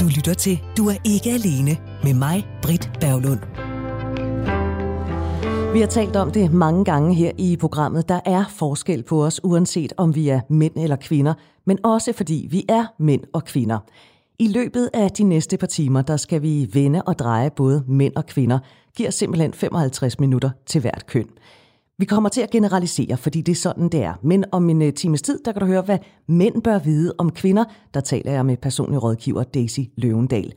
Du lytter til Du er ikke alene med mig, Britt Berglund. Vi har talt om det mange gange her i programmet. Der er forskel på os, uanset om vi er mænd eller kvinder, men også fordi vi er mænd og kvinder. I løbet af de næste par timer, der skal vi vende og dreje både mænd og kvinder, giver simpelthen 55 minutter til hvert køn. Vi kommer til at generalisere, fordi det er sådan, det er. Men om en øh, times tid, der kan du høre, hvad mænd bør vide om kvinder. Der taler jeg med personlig rådgiver Daisy Løvendal.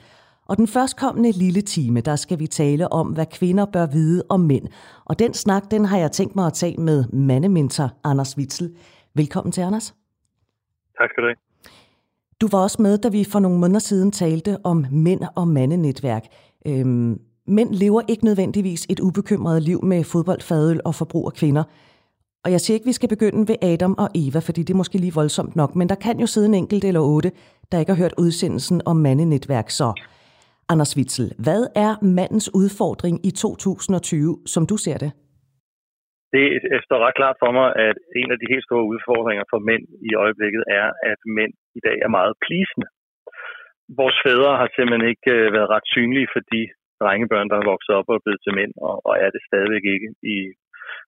Og den førstkommende lille time, der skal vi tale om, hvad kvinder bør vide om mænd. Og den snak, den har jeg tænkt mig at tage med mandementor Anders Witzel. Velkommen til, Anders. Tak skal du have. Du var også med, da vi for nogle måneder siden talte om mænd og mandenetværk. Øhm, Mænd lever ikke nødvendigvis et ubekymret liv med fodboldfadøl og forbrug af kvinder. Og jeg siger ikke, at vi skal begynde ved Adam og Eva, fordi det er måske lige voldsomt nok, men der kan jo sidde en enkelt eller otte, der ikke har hørt udsendelsen om mandenetværk. Så Anders Witzel, hvad er mandens udfordring i 2020, som du ser det? Det står ret klart for mig, at en af de helt store udfordringer for mænd i øjeblikket er, at mænd i dag er meget plisende. Vores fædre har simpelthen ikke øh, været ret synlige for de drengebørn, der er vokset op og er blevet til mænd, og, og er det stadigvæk ikke i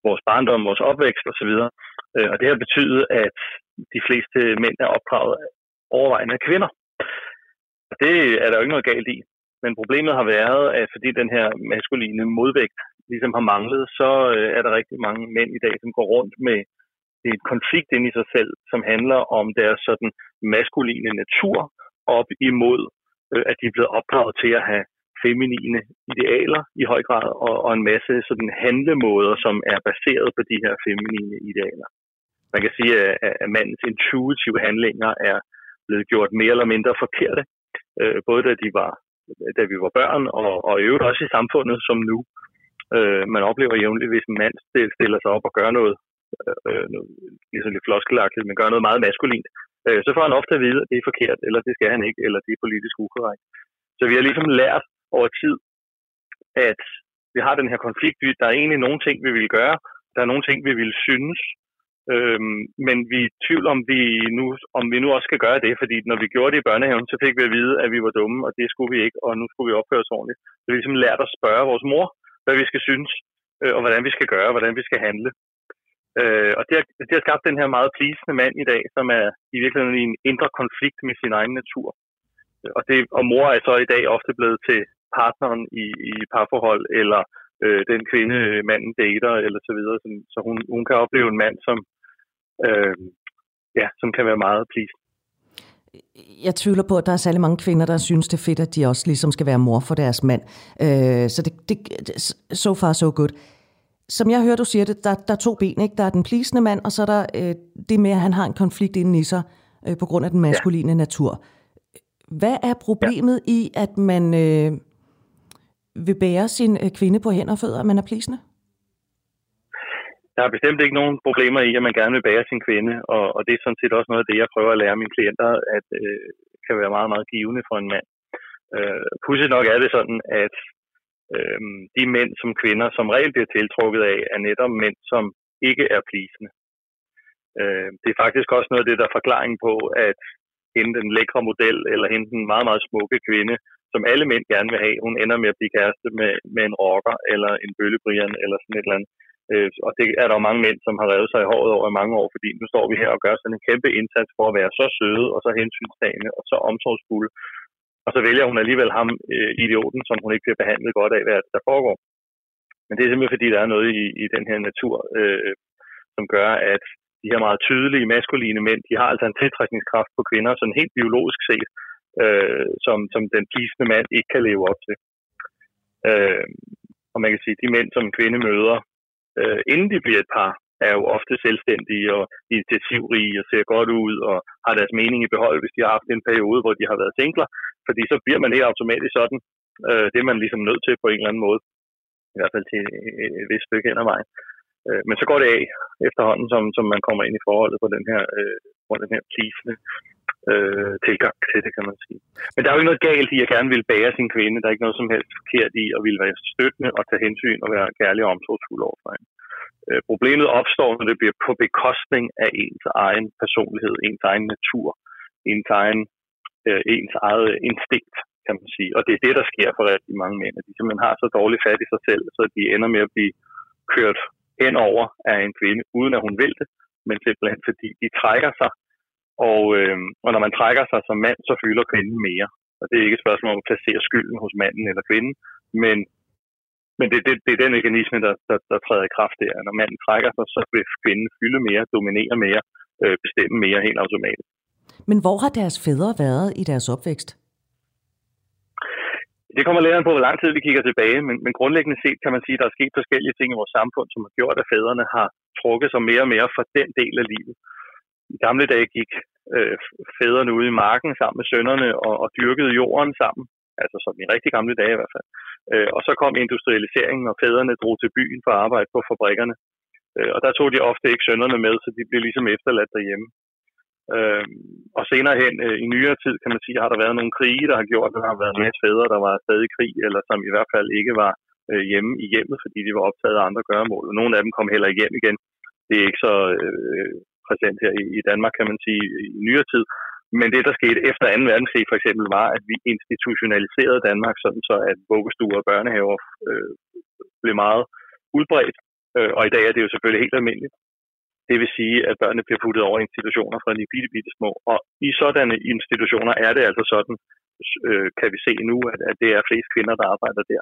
vores barndom, vores opvækst osv. Øh, og det har betydet, at de fleste mænd er opdraget overvejende af kvinder. Og det er der jo ikke noget galt i. Men problemet har været, at fordi den her maskuline modvægt ligesom har manglet, så øh, er der rigtig mange mænd i dag, som går rundt med et konflikt ind i sig selv, som handler om deres sådan maskuline natur op imod, øh, at de er blevet opdraget til at have feminine idealer i høj grad, og, og en masse sådan handlemåder, som er baseret på de her feminine idealer. Man kan sige, at, at mandens intuitive handlinger er blevet gjort mere eller mindre forkerte, øh, både da, de var, da vi var børn, og, og i øvrigt også i samfundet som nu. Øh, man oplever jævnligt, hvis en mand stiller sig op og gør noget, øh, øh noget ligesom lidt floskelagtigt, men gør noget meget maskulint, øh, så får han ofte at vide, at det er forkert, eller det skal han ikke, eller det er politisk ukorrekt. Så vi har ligesom lært over tid, at vi har den her konflikt. Der er egentlig nogle ting, vi vil gøre. Der er nogle ting, vi vil synes. Øhm, men vi er i tvivl om vi, nu, om vi nu også skal gøre det, fordi når vi gjorde det i børnehaven, så fik vi at vide, at vi var dumme, og det skulle vi ikke, og nu skulle vi opføre os ordentligt. Så vi ligesom lært at spørge vores mor, hvad vi skal synes, øh, og hvordan vi skal gøre, og hvordan vi skal handle. Øh, og det har, det har skabt den her meget plisende mand i dag, som er i virkeligheden i en indre konflikt med sin egen natur. Og, det, og mor er så i dag ofte blevet til partneren i, i parforhold, eller øh, den kvinde, manden dater, eller så videre. Så, så hun, hun kan opleve en mand, som, øh, ja, som kan være meget pleased. Jeg tvivler på, at der er særlig mange kvinder, der synes, det er fedt, at de også ligesom skal være mor for deres mand. Øh, så det, det, so far so good. Som jeg hører, du siger det, der, der er to ben. Ikke? Der er den plisende mand, og så er der øh, det med, at han har en konflikt inden i sig øh, på grund af den maskuline ja. natur. Hvad er problemet ja. i, at man øh, vil bære sin øh, kvinde på hænder og fødder, at man er plisende? Der er bestemt ikke nogen problemer i, at man gerne vil bære sin kvinde, og, og det er sådan set også noget af det, jeg prøver at lære mine klienter, at øh, kan være meget, meget givende for en mand. Øh, Pudsigt nok er det sådan, at øh, de mænd som kvinder som regel bliver tiltrukket af, er netop mænd, som ikke er plisende. Øh, det er faktisk også noget af det, der er forklaring på, at hende den lækre model, eller hende den meget, meget smukke kvinde, som alle mænd gerne vil have, hun ender med at blive kæreste med, med en rocker, eller en bøllebrian, eller sådan et eller andet. Øh, og det er der jo mange mænd, som har revet sig i håret over i mange år, fordi nu står vi her og gør sådan en kæmpe indsats for at være så søde, og så hensynstagende, og så omsorgsfulde. Og så vælger hun alligevel ham, øh, idioten, som hun ikke bliver behandlet godt af, hvad der foregår. Men det er simpelthen fordi, der er noget i, i den her natur, øh, som gør, at de her meget tydelige maskuline mænd, de har altså en tiltrækningskraft på kvinder, sådan helt biologisk set, øh, som, som den plisende mand ikke kan leve op til. Øh, og man kan sige, at de mænd, som en kvinde møder, øh, inden de bliver et par, er jo ofte selvstændige og initiativrige og ser godt ud og har deres mening i behold, hvis de har haft en periode, hvor de har været singler. Fordi så bliver man helt automatisk sådan. Øh, det er man ligesom nødt til på en eller anden måde. I hvert fald til et vist stykke hen ad vejen. Øh, men så går det af efterhånden, som, som man kommer ind i forholdet på den her, øh, på den her plisende øh, tilgang til det, kan man sige. Men der er jo ikke noget galt i at gerne vil bære sin kvinde. Der er ikke noget som helst forkert i at ville være støttende og tage hensyn og være kærlig og omsorgsfuld overfor hende. Øh, problemet opstår, når det bliver på bekostning af ens egen personlighed, ens egen natur, ens egen øh, ens eget instinkt, kan man sige. Og det er det, der sker for rigtig mange mænd, at de simpelthen har så dårlig fat i sig selv, så de ender med at blive kørt hen over af en kvinde, uden at hun vil det, men simpelthen fordi de trækker sig. Og, øh, og når man trækker sig som mand, så fylder kvinden mere. Og det er ikke et spørgsmål om at placere skylden hos manden eller kvinden, men, men det, det, det er den mekanisme, der, der, der træder i kraft der. Når manden trækker sig, så vil kvinden fylde mere, dominere mere, øh, bestemme mere helt automatisk. Men hvor har deres fædre været i deres opvækst? Det kommer lidt an på, hvor lang tid vi kigger tilbage, men, men grundlæggende set kan man sige, at der er sket forskellige ting i vores samfund, som har gjort, at fædrene har trukket sig mere og mere fra den del af livet. I gamle dage gik øh, fædrene ude i marken sammen med sønnerne og, og dyrkede jorden sammen, altså som i rigtig gamle dage i hvert fald. Øh, og så kom industrialiseringen, og fædrene drog til byen for at arbejde på fabrikkerne. Øh, og der tog de ofte ikke sønnerne med, så de blev ligesom efterladt derhjemme. Øh, og senere hen øh, i nyere tid, kan man sige, har der været nogle krige, der har gjort, at der har været en masse fædre, der var stadig i krig, eller som i hvert fald ikke var øh, hjemme i hjemmet, fordi de var optaget af andre gøremål. Og nogle af dem kom heller ikke hjem igen. Det er ikke så øh, præsent her i, i Danmark, kan man sige, i nyere tid. Men det, der skete efter 2. verdenskrig for eksempel, var, at vi institutionaliserede Danmark, sådan så at vuggestuer og børnehaver øh, blev meget udbredt. Øh, og i dag er det jo selvfølgelig helt almindeligt. Det vil sige, at børnene bliver puttet over institutioner fra de bitte, bitte små. Og i sådanne institutioner er det altså sådan, øh, kan vi se nu, at, at det er flest kvinder, der arbejder der.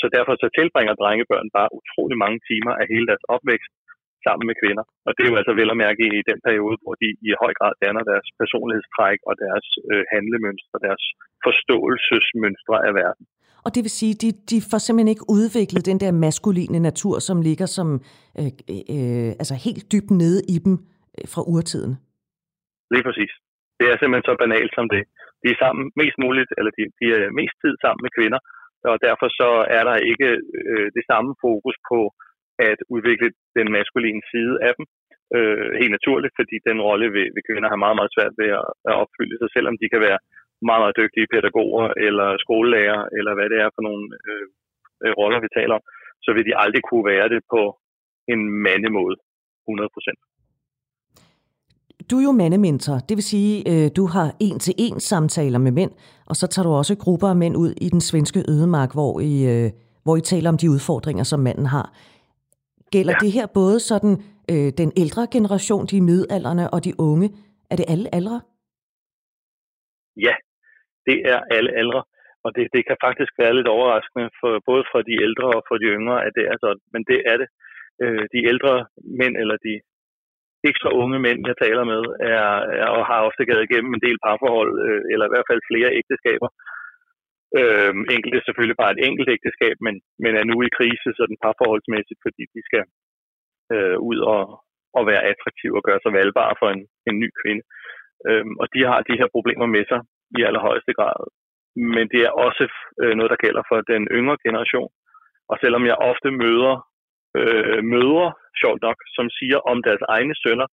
Så derfor så tilbringer drengebørn bare utrolig mange timer af hele deres opvækst sammen med kvinder. Og det er jo altså vel at mærke i den periode, hvor de i høj grad danner deres personlighedstræk og deres øh, handlemønstre, deres forståelsesmønstre af verden. Og det vil sige, de, de får simpelthen ikke udviklet den der maskuline natur, som ligger som øh, øh, altså helt dybt nede i dem øh, fra urtiden. Lige præcis. Det er simpelthen så banalt som det. De er sammen mest muligt, eller de, de er mest tid sammen med kvinder, og derfor så er der ikke øh, det samme fokus på at udvikle den maskuline side af dem. Øh, helt naturligt, fordi den rolle vil, vil kvinder have meget, meget svært ved at, at opfylde sig, selvom de kan være meget, meget dygtige pædagoger eller skolelærer, eller hvad det er for nogle øh, øh roller, vi taler om, så vil de aldrig kunne være det på en mandemåde 100 procent. Du er jo mandementor, det vil sige, øh, du har en-til-en samtaler med mænd, og så tager du også grupper af mænd ud i den svenske ødemark, hvor I, øh, hvor I taler om de udfordringer, som manden har. Gælder ja. det her både sådan øh, den ældre generation, de midalderne og de unge? Er det alle aldre? Ja, det er alle aldre. Og det, det kan faktisk være lidt overraskende, for, både for de ældre og for de yngre, at det er sådan. Men det er det. Øh, de ældre mænd, eller de ikke så unge mænd, jeg taler med, er, er og har ofte gået igennem en del parforhold, øh, eller i hvert fald flere ægteskaber. Øh, enkelt er selvfølgelig bare et enkelt ægteskab, men, men er nu i krise sådan parforholdsmæssigt, fordi de skal øh, ud og, og være attraktive og gøre sig valgbare for en, en ny kvinde. Øh, og de har de her problemer med sig i allerhøjeste grad. Men det er også øh, noget, der gælder for den yngre generation. Og selvom jeg ofte møder øh, mødre, sjovt nok, som siger om deres egne sønner,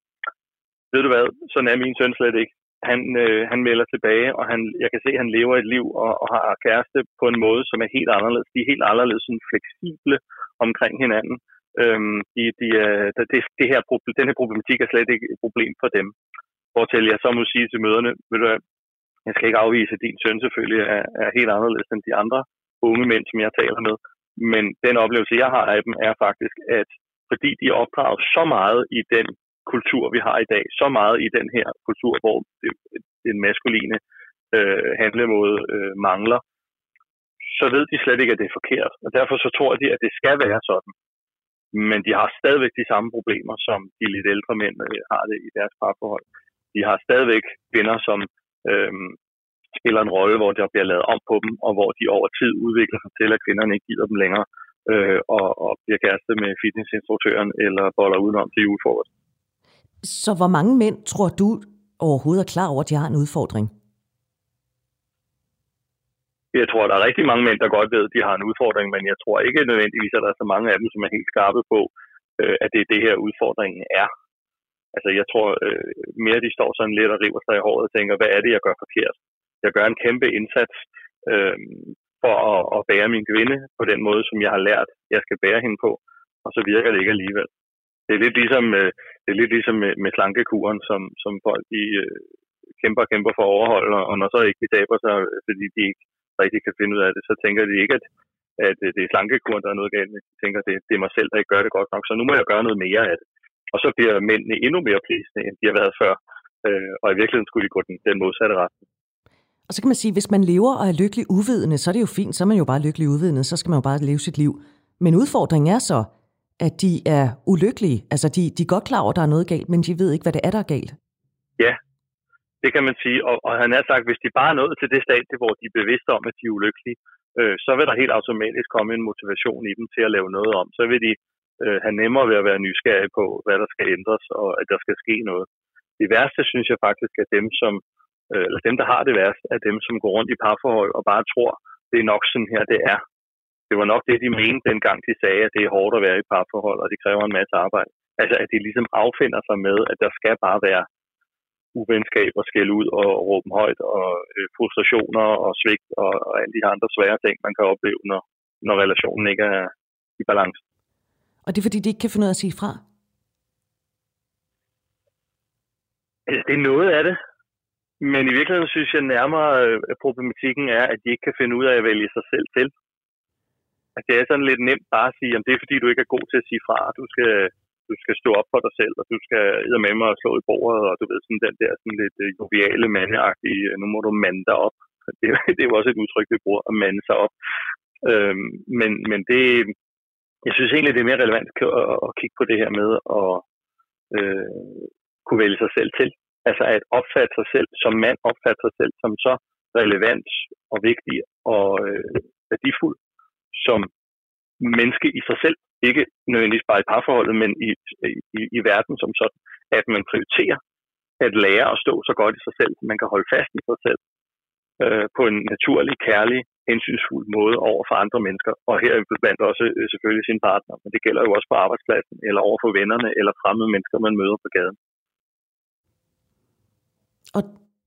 ved du hvad, sådan er min søn slet ikke. Han, øh, han melder tilbage, og han, jeg kan se, at han lever et liv og, og har kæreste på en måde, som er helt anderledes. De er helt anderledes sådan fleksible omkring hinanden. Øhm, de, de, øh, det, det her, den her problematik er slet ikke et problem for dem. Hvortil jeg så må sige til møderne, ved du hvad, jeg skal ikke afvise, at din søn selvfølgelig er, er helt anderledes end de andre unge mænd, som jeg taler med. Men den oplevelse, jeg har af dem, er faktisk, at fordi de er opdraget så meget i den kultur, vi har i dag, så meget i den her kultur, hvor den maskuline øh, handlemåde øh, mangler, så ved de slet ikke, at det er forkert. Og derfor så tror de, at det skal være sådan. Men de har stadigvæk de samme problemer, som de lidt ældre mænd øh, har det i deres parforhold. De har stadigvæk kvinder, som øh, spiller en rolle, hvor der bliver lavet om på dem, og hvor de over tid udvikler sig til, at kvinderne ikke gider dem længere, øh, og, og bliver kæreste med fitnessinstruktøren, eller boller udenom til julefrokost. Så hvor mange mænd tror du overhovedet er klar over, at de har en udfordring? Jeg tror, der er rigtig mange mænd, der godt ved, at de har en udfordring, men jeg tror ikke nødvendigvis, at der er så mange af dem, som er helt skarpe på, øh, at det er det her udfordringen er. Altså, jeg tror øh, mere, de står sådan lidt og river sig i håret og tænker, hvad er det, jeg gør forkert? Jeg gør en kæmpe indsats øh, for at, at bære min kvinde på den måde, som jeg har lært, jeg skal bære hende på, og så virker det ikke alligevel. Det er lidt ligesom, øh, det er lidt ligesom med, med slankekuren, som, som folk de, øh, kæmper og kæmper for at overholde, og når så ikke de taber sig, øh, fordi de ikke rigtig kan finde ud af det, så tænker de ikke, at, at øh, det er slankekuren, der er noget galt med. De tænker, at det, det er mig selv, der ikke gør det godt nok, så nu må jeg gøre noget mere af det. Og så bliver mændene endnu mere plisende, end de har været før. Øh, og i virkeligheden skulle de gå den, den modsatte retning. Og så kan man sige, at hvis man lever og er lykkelig uvidende, så er det jo fint, så er man jo bare lykkelig uvidende, så skal man jo bare leve sit liv. Men udfordringen er så, at de er ulykkelige. Altså, de, de er godt klar over, at der er noget galt, men de ved ikke, hvad det er, der er galt. Ja, det kan man sige. Og, og han har sagt, hvis de bare er nået til det stadie, hvor de er bevidste om, at de er ulykkelige, øh, så vil der helt automatisk komme en motivation i dem til at lave noget om. Så vil de øh, have nemmere ved at være nysgerrige på, hvad der skal ændres, og at der skal ske noget. Det værste, synes jeg faktisk, er dem, som, øh, eller dem, der har det værste, er dem, som går rundt i parforhold og bare tror, det er nok sådan her, det er. Det var nok det, de mente dengang, de sagde, at det er hårdt at være i parforhold, og det kræver en masse arbejde. Altså, at de ligesom affinder sig med, at der skal bare være uvenskab og skælde ud og råbe højt og øh, frustrationer og svigt og, og alle de andre svære ting, man kan opleve, når, når relationen ikke er i balance. Og det er fordi, de ikke kan finde ud af at sige fra? Altså, det er noget af det. Men i virkeligheden synes jeg nærmere, at problematikken er, at de ikke kan finde ud af at vælge sig selv til. Altså, at det er sådan lidt nemt bare at sige, at det er fordi, du ikke er god til at sige fra. Du skal, du skal stå op for dig selv, og du skal med mig og slå i bordet, og du ved sådan den der sådan lidt øh, joviale mandeagtige, øh, nu må du mande dig op. Det, det er jo også et udtryk, vi bruger, at mande sig op. Øhm, men, men det, jeg synes egentlig, det er mere relevant at, at kigge på det her med at øh, kunne vælge sig selv til. Altså at opfatte sig selv som mand, opfatte sig selv som så relevant og vigtig og øh, værdifuld som menneske i sig selv. Ikke nødvendigvis bare i parforholdet, men i, i, i verden som sådan. At man prioriterer at lære at stå så godt i sig selv, at man kan holde fast i sig selv øh, på en naturlig, kærlig, hensynsfuld måde over for andre mennesker, og her blandt også øh, selvfølgelig sin partner, men det gælder jo også på arbejdspladsen, eller over for vennerne, eller fremmede mennesker, man møder på gaden. Og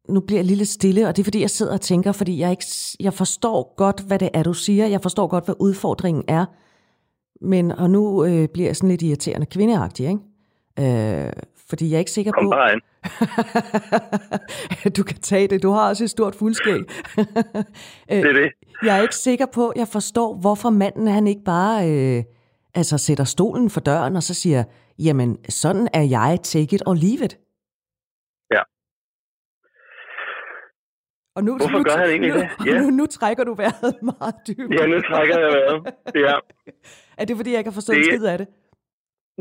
nu bliver jeg lidt stille, og det er fordi, jeg sidder og tænker, fordi jeg, ikke, jeg forstår godt, hvad det er, du siger. Jeg forstår godt, hvad udfordringen er. Men, og nu øh, bliver jeg sådan lidt irriterende kvindeagtig, ikke? Øh, fordi jeg er ikke sikker Kom på... Du kan tage det. Du har også et stort fuldskæg. det er det. Jeg er ikke sikker på, jeg forstår, hvorfor manden han ikke bare øh, altså sætter stolen for døren og så siger, jamen sådan er jeg, take it or leave it. Ja. Og nu, Hvorfor nu, gør han egentlig nu, det? Ja. Nu, nu trækker du vejret meget dybt. Ja, nu trækker jeg vejret. Ja. er det fordi, jeg ikke har forstået Det- skid af det?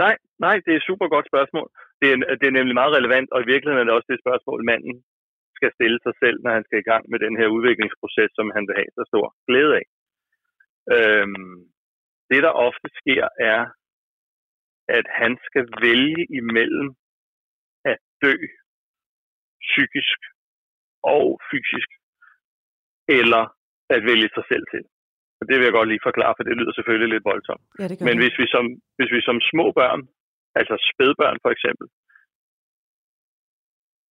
Nej, nej, det er et super godt spørgsmål. Det er, det er nemlig meget relevant, og i virkeligheden er det også det spørgsmål, manden skal stille sig selv, når han skal i gang med den her udviklingsproces, som han vil have så stor glæde af. Øhm, det, der ofte sker, er, at han skal vælge imellem at dø psykisk og fysisk, eller at vælge sig selv til. Og det vil jeg godt lige forklare, for det lyder selvfølgelig lidt voldsomt. Ja, det Men det. hvis vi, som, hvis vi som små børn, altså spædbørn for eksempel,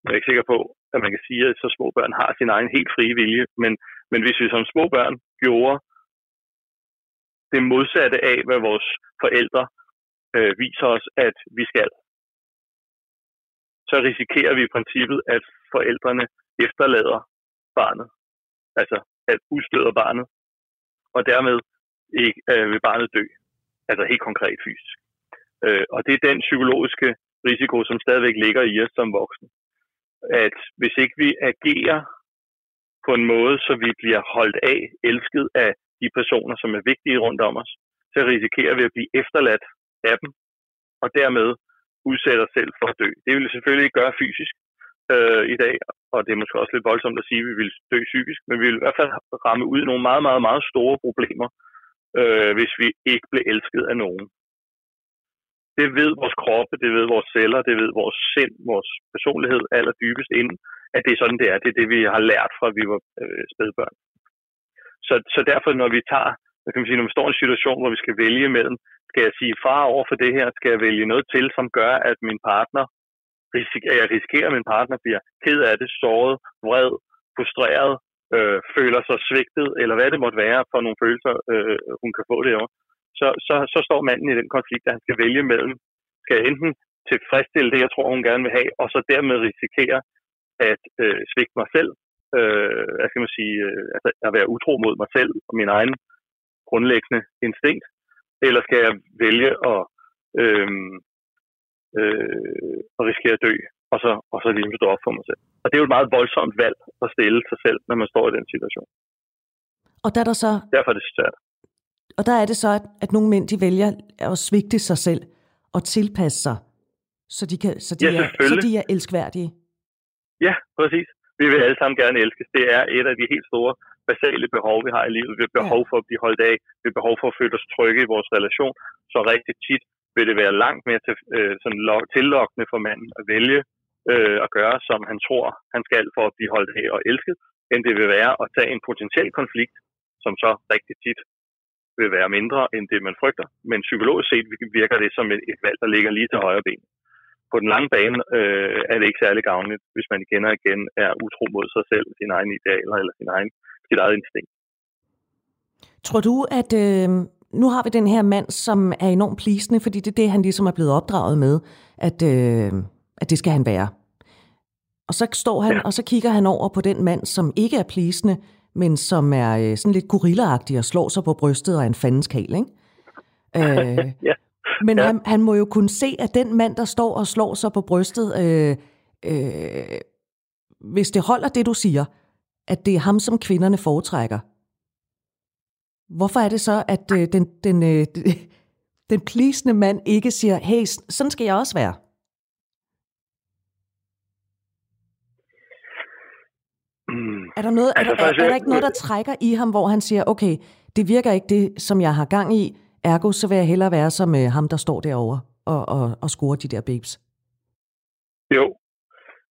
jeg er ikke sikker på, at man kan sige, at så små børn har sin egen helt frie vilje, men, men hvis vi som små børn gjorde det modsatte af, hvad vores forældre øh, viser os, at vi skal, så risikerer vi i princippet, at forældrene efterlader barnet, altså at udstøder barnet, og dermed ikke, øh, vil barnet dø, altså helt konkret fysisk. Øh, og det er den psykologiske risiko, som stadigvæk ligger i os som voksne. At hvis ikke vi agerer på en måde, så vi bliver holdt af, elsket af de personer, som er vigtige rundt om os, så risikerer vi at blive efterladt af dem, og dermed udsætter os selv for at dø. Det vil vi selvfølgelig ikke gøre fysisk øh, i dag, og det er måske også lidt voldsomt at sige, at vi vil dø psykisk, men vi vil i hvert fald ramme ud i nogle meget, meget, meget store problemer, øh, hvis vi ikke bliver elsket af nogen. Det ved vores kroppe, det ved vores celler, det ved vores sind, vores personlighed allerdybest ind, inden, at det er sådan, det er. Det er det, vi har lært fra, at vi var øh, spædbørn. Så, så derfor, når vi tager, hvad kan man sige, når vi står i en situation, hvor vi skal vælge mellem, skal jeg sige far over for det her, skal jeg vælge noget til, som gør, at min partner, risik- at jeg risikerer, at min partner bliver ked af det, såret, vred, frustreret, øh, føler sig svigtet, eller hvad det måtte være for nogle følelser, øh, hun kan få derovre, så, så, så står manden i den konflikt, at han skal vælge mellem, skal jeg enten tilfredsstille det, jeg tror, hun gerne vil have, og så dermed risikere at øh, svigte mig selv, øh, hvad skal man sige, øh, altså at være utro mod mig selv og min egen grundlæggende instinkt, eller skal jeg vælge at, øh, øh, at risikere at dø, og så, og så ligesom stå op for mig selv. Og det er jo et meget voldsomt valg at stille sig selv, når man står i den situation. Og der er der så... Derfor er det svært. Og der er det så, at, at nogle mænd, de vælger at svigte sig selv og tilpasse sig, så de, kan, så de, Ja, er, så de er elskværdige. Ja, præcis. Vi vil alle sammen gerne elskes. Det er et af de helt store basale behov, vi har i livet. Vi har behov for at blive holdt af. Vi har behov for at føle os trygge i vores relation. Så rigtig tit vil det være langt mere til, øh, sådan lo- tillokkende for manden at vælge øh, at gøre, som han tror, han skal for at blive holdt af og elsket, end det vil være at tage en potentiel konflikt, som så rigtig tit vil være mindre end det, man frygter. Men psykologisk set virker det som et, et valg, der ligger lige til højre ben. På den lange bane øh, er det ikke særlig gavnligt, hvis man igen og igen er utro mod sig selv, sine egne idealer eller sin egen, sit eget instinkt. Tror du, at øh, nu har vi den her mand, som er enormt plisende, fordi det er det, han ligesom er blevet opdraget med, at, øh, at det skal han være. Og så står han, ja. og så kigger han over på den mand, som ikke er plisende, men som er øh, sådan lidt gorillaagtig og slår sig på brystet og er en fandens kæl, ikke? Øh, ja. men Ja. han, han må jo kunne se, at den mand, der står og slår sig på brystet, øh, øh, hvis det holder det, du siger, at det er ham, som kvinderne foretrækker. Hvorfor er det så, at øh, den, den, øh, den plisende mand ikke siger, hey, sådan skal jeg også være? Mm. Er der, noget, Altså, er, der, er, er der ikke noget, der trækker i ham, hvor han siger, okay, det virker ikke det, som jeg har gang i, ergo så vil jeg hellere være som øh, ham, der står derovre og, og, og scorer de der babes? Jo.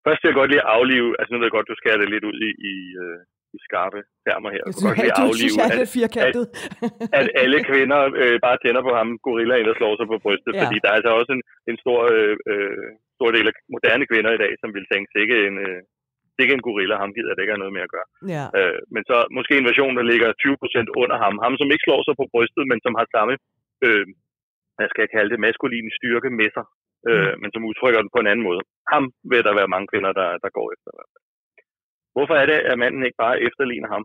Først vil jeg godt lige aflive, altså nu ved jeg godt, du skærer det lidt ud i, i, øh, i skarpe termer her. Jeg godt lige du synes, jeg er at, lidt firkantet. at alle kvinder øh, bare tænder på ham, gorillaen, der slår sig på brystet. Ja. Fordi der er altså også en, en stor, øh, øh, stor del af moderne kvinder i dag, som vil tænke, ikke en, øh, ikke en gorilla, ham gider det ikke have noget med at gøre. ja. Øh, men så måske en version, der ligger 20% under ham. Ham, som ikke slår sig på brystet, men som har samme, øh, hvad skal jeg kalde det, maskuline styrke med sig, øh, men som udtrykker den på en anden måde. Ham vil der være mange kvinder, der, der går efter. Hvorfor er det, at manden ikke bare efterligner ham?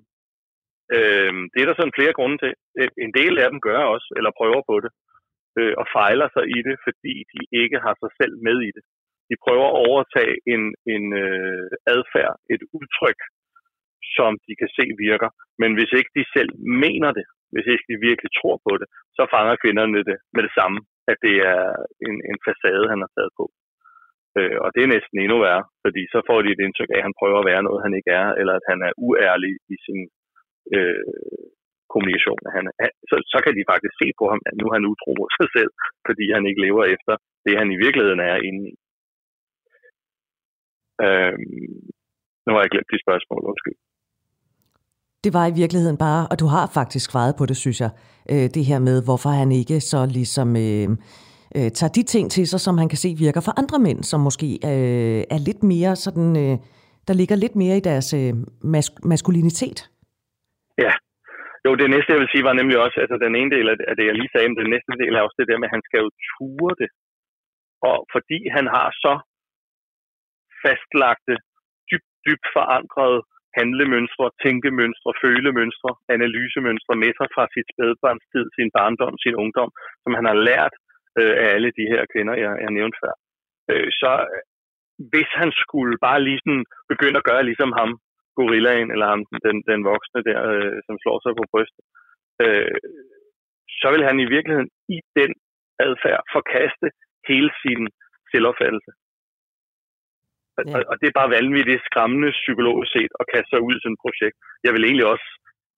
Øh, det er der sådan flere grunde til. Øh, en del af dem gør også, eller prøver på det, øh, og fejler sig i det, fordi de ikke har sig selv med i det. De prøver at overtage en, en øh, adfærd, et udtryk, som de kan se virker. Men hvis ikke de selv mener det, hvis ikke de virkelig tror på det, så fanger kvinderne det med det samme, at det er en, en facade, han har taget på. Øh, og det er næsten endnu værre, fordi så får de et indtryk af, at han prøver at være noget, han ikke er, eller at han er uærlig i sin øh, kommunikation. Han, han, så, så kan de faktisk se på ham, at nu er han utro mod sig selv, fordi han ikke lever efter det, han i virkeligheden er inde i. Øh, nu har jeg glemt de spørgsmål, undskyld. Det var i virkeligheden bare, og du har faktisk svaret på det, synes jeg, øh, det her med, hvorfor han ikke så ligesom øh, øh, tager de ting til sig, som han kan se virker for andre mænd, som måske øh, er lidt mere sådan, øh, der ligger lidt mere i deres øh, mas- maskulinitet. Ja. Jo, det næste, jeg vil sige, var nemlig også, altså den ene del af det, jeg lige sagde, men den næste del er også det der med, at han skal jo ture det. Og fordi han har så fastlagte, dybt, dybt forankrede handlemønstre, tænkemønstre, følemønstre, analysemønstre med sig fra sit spædbarnstid, sin barndom, sin ungdom, som han har lært øh, af alle de her kvinder, jeg, jeg nævnte før. Øh, så øh, hvis han skulle bare lige sådan begynde at gøre ligesom ham, gorillaen, eller ham, den, den voksne der, øh, som slår sig på brystet, øh, så vil han i virkeligheden i den adfærd forkaste hele sin selvopfattelse. Ja. Ja. Og, og det er bare vanvittigt skræmmende psykologisk set at kaste sig ud i sådan et projekt. Jeg vil egentlig også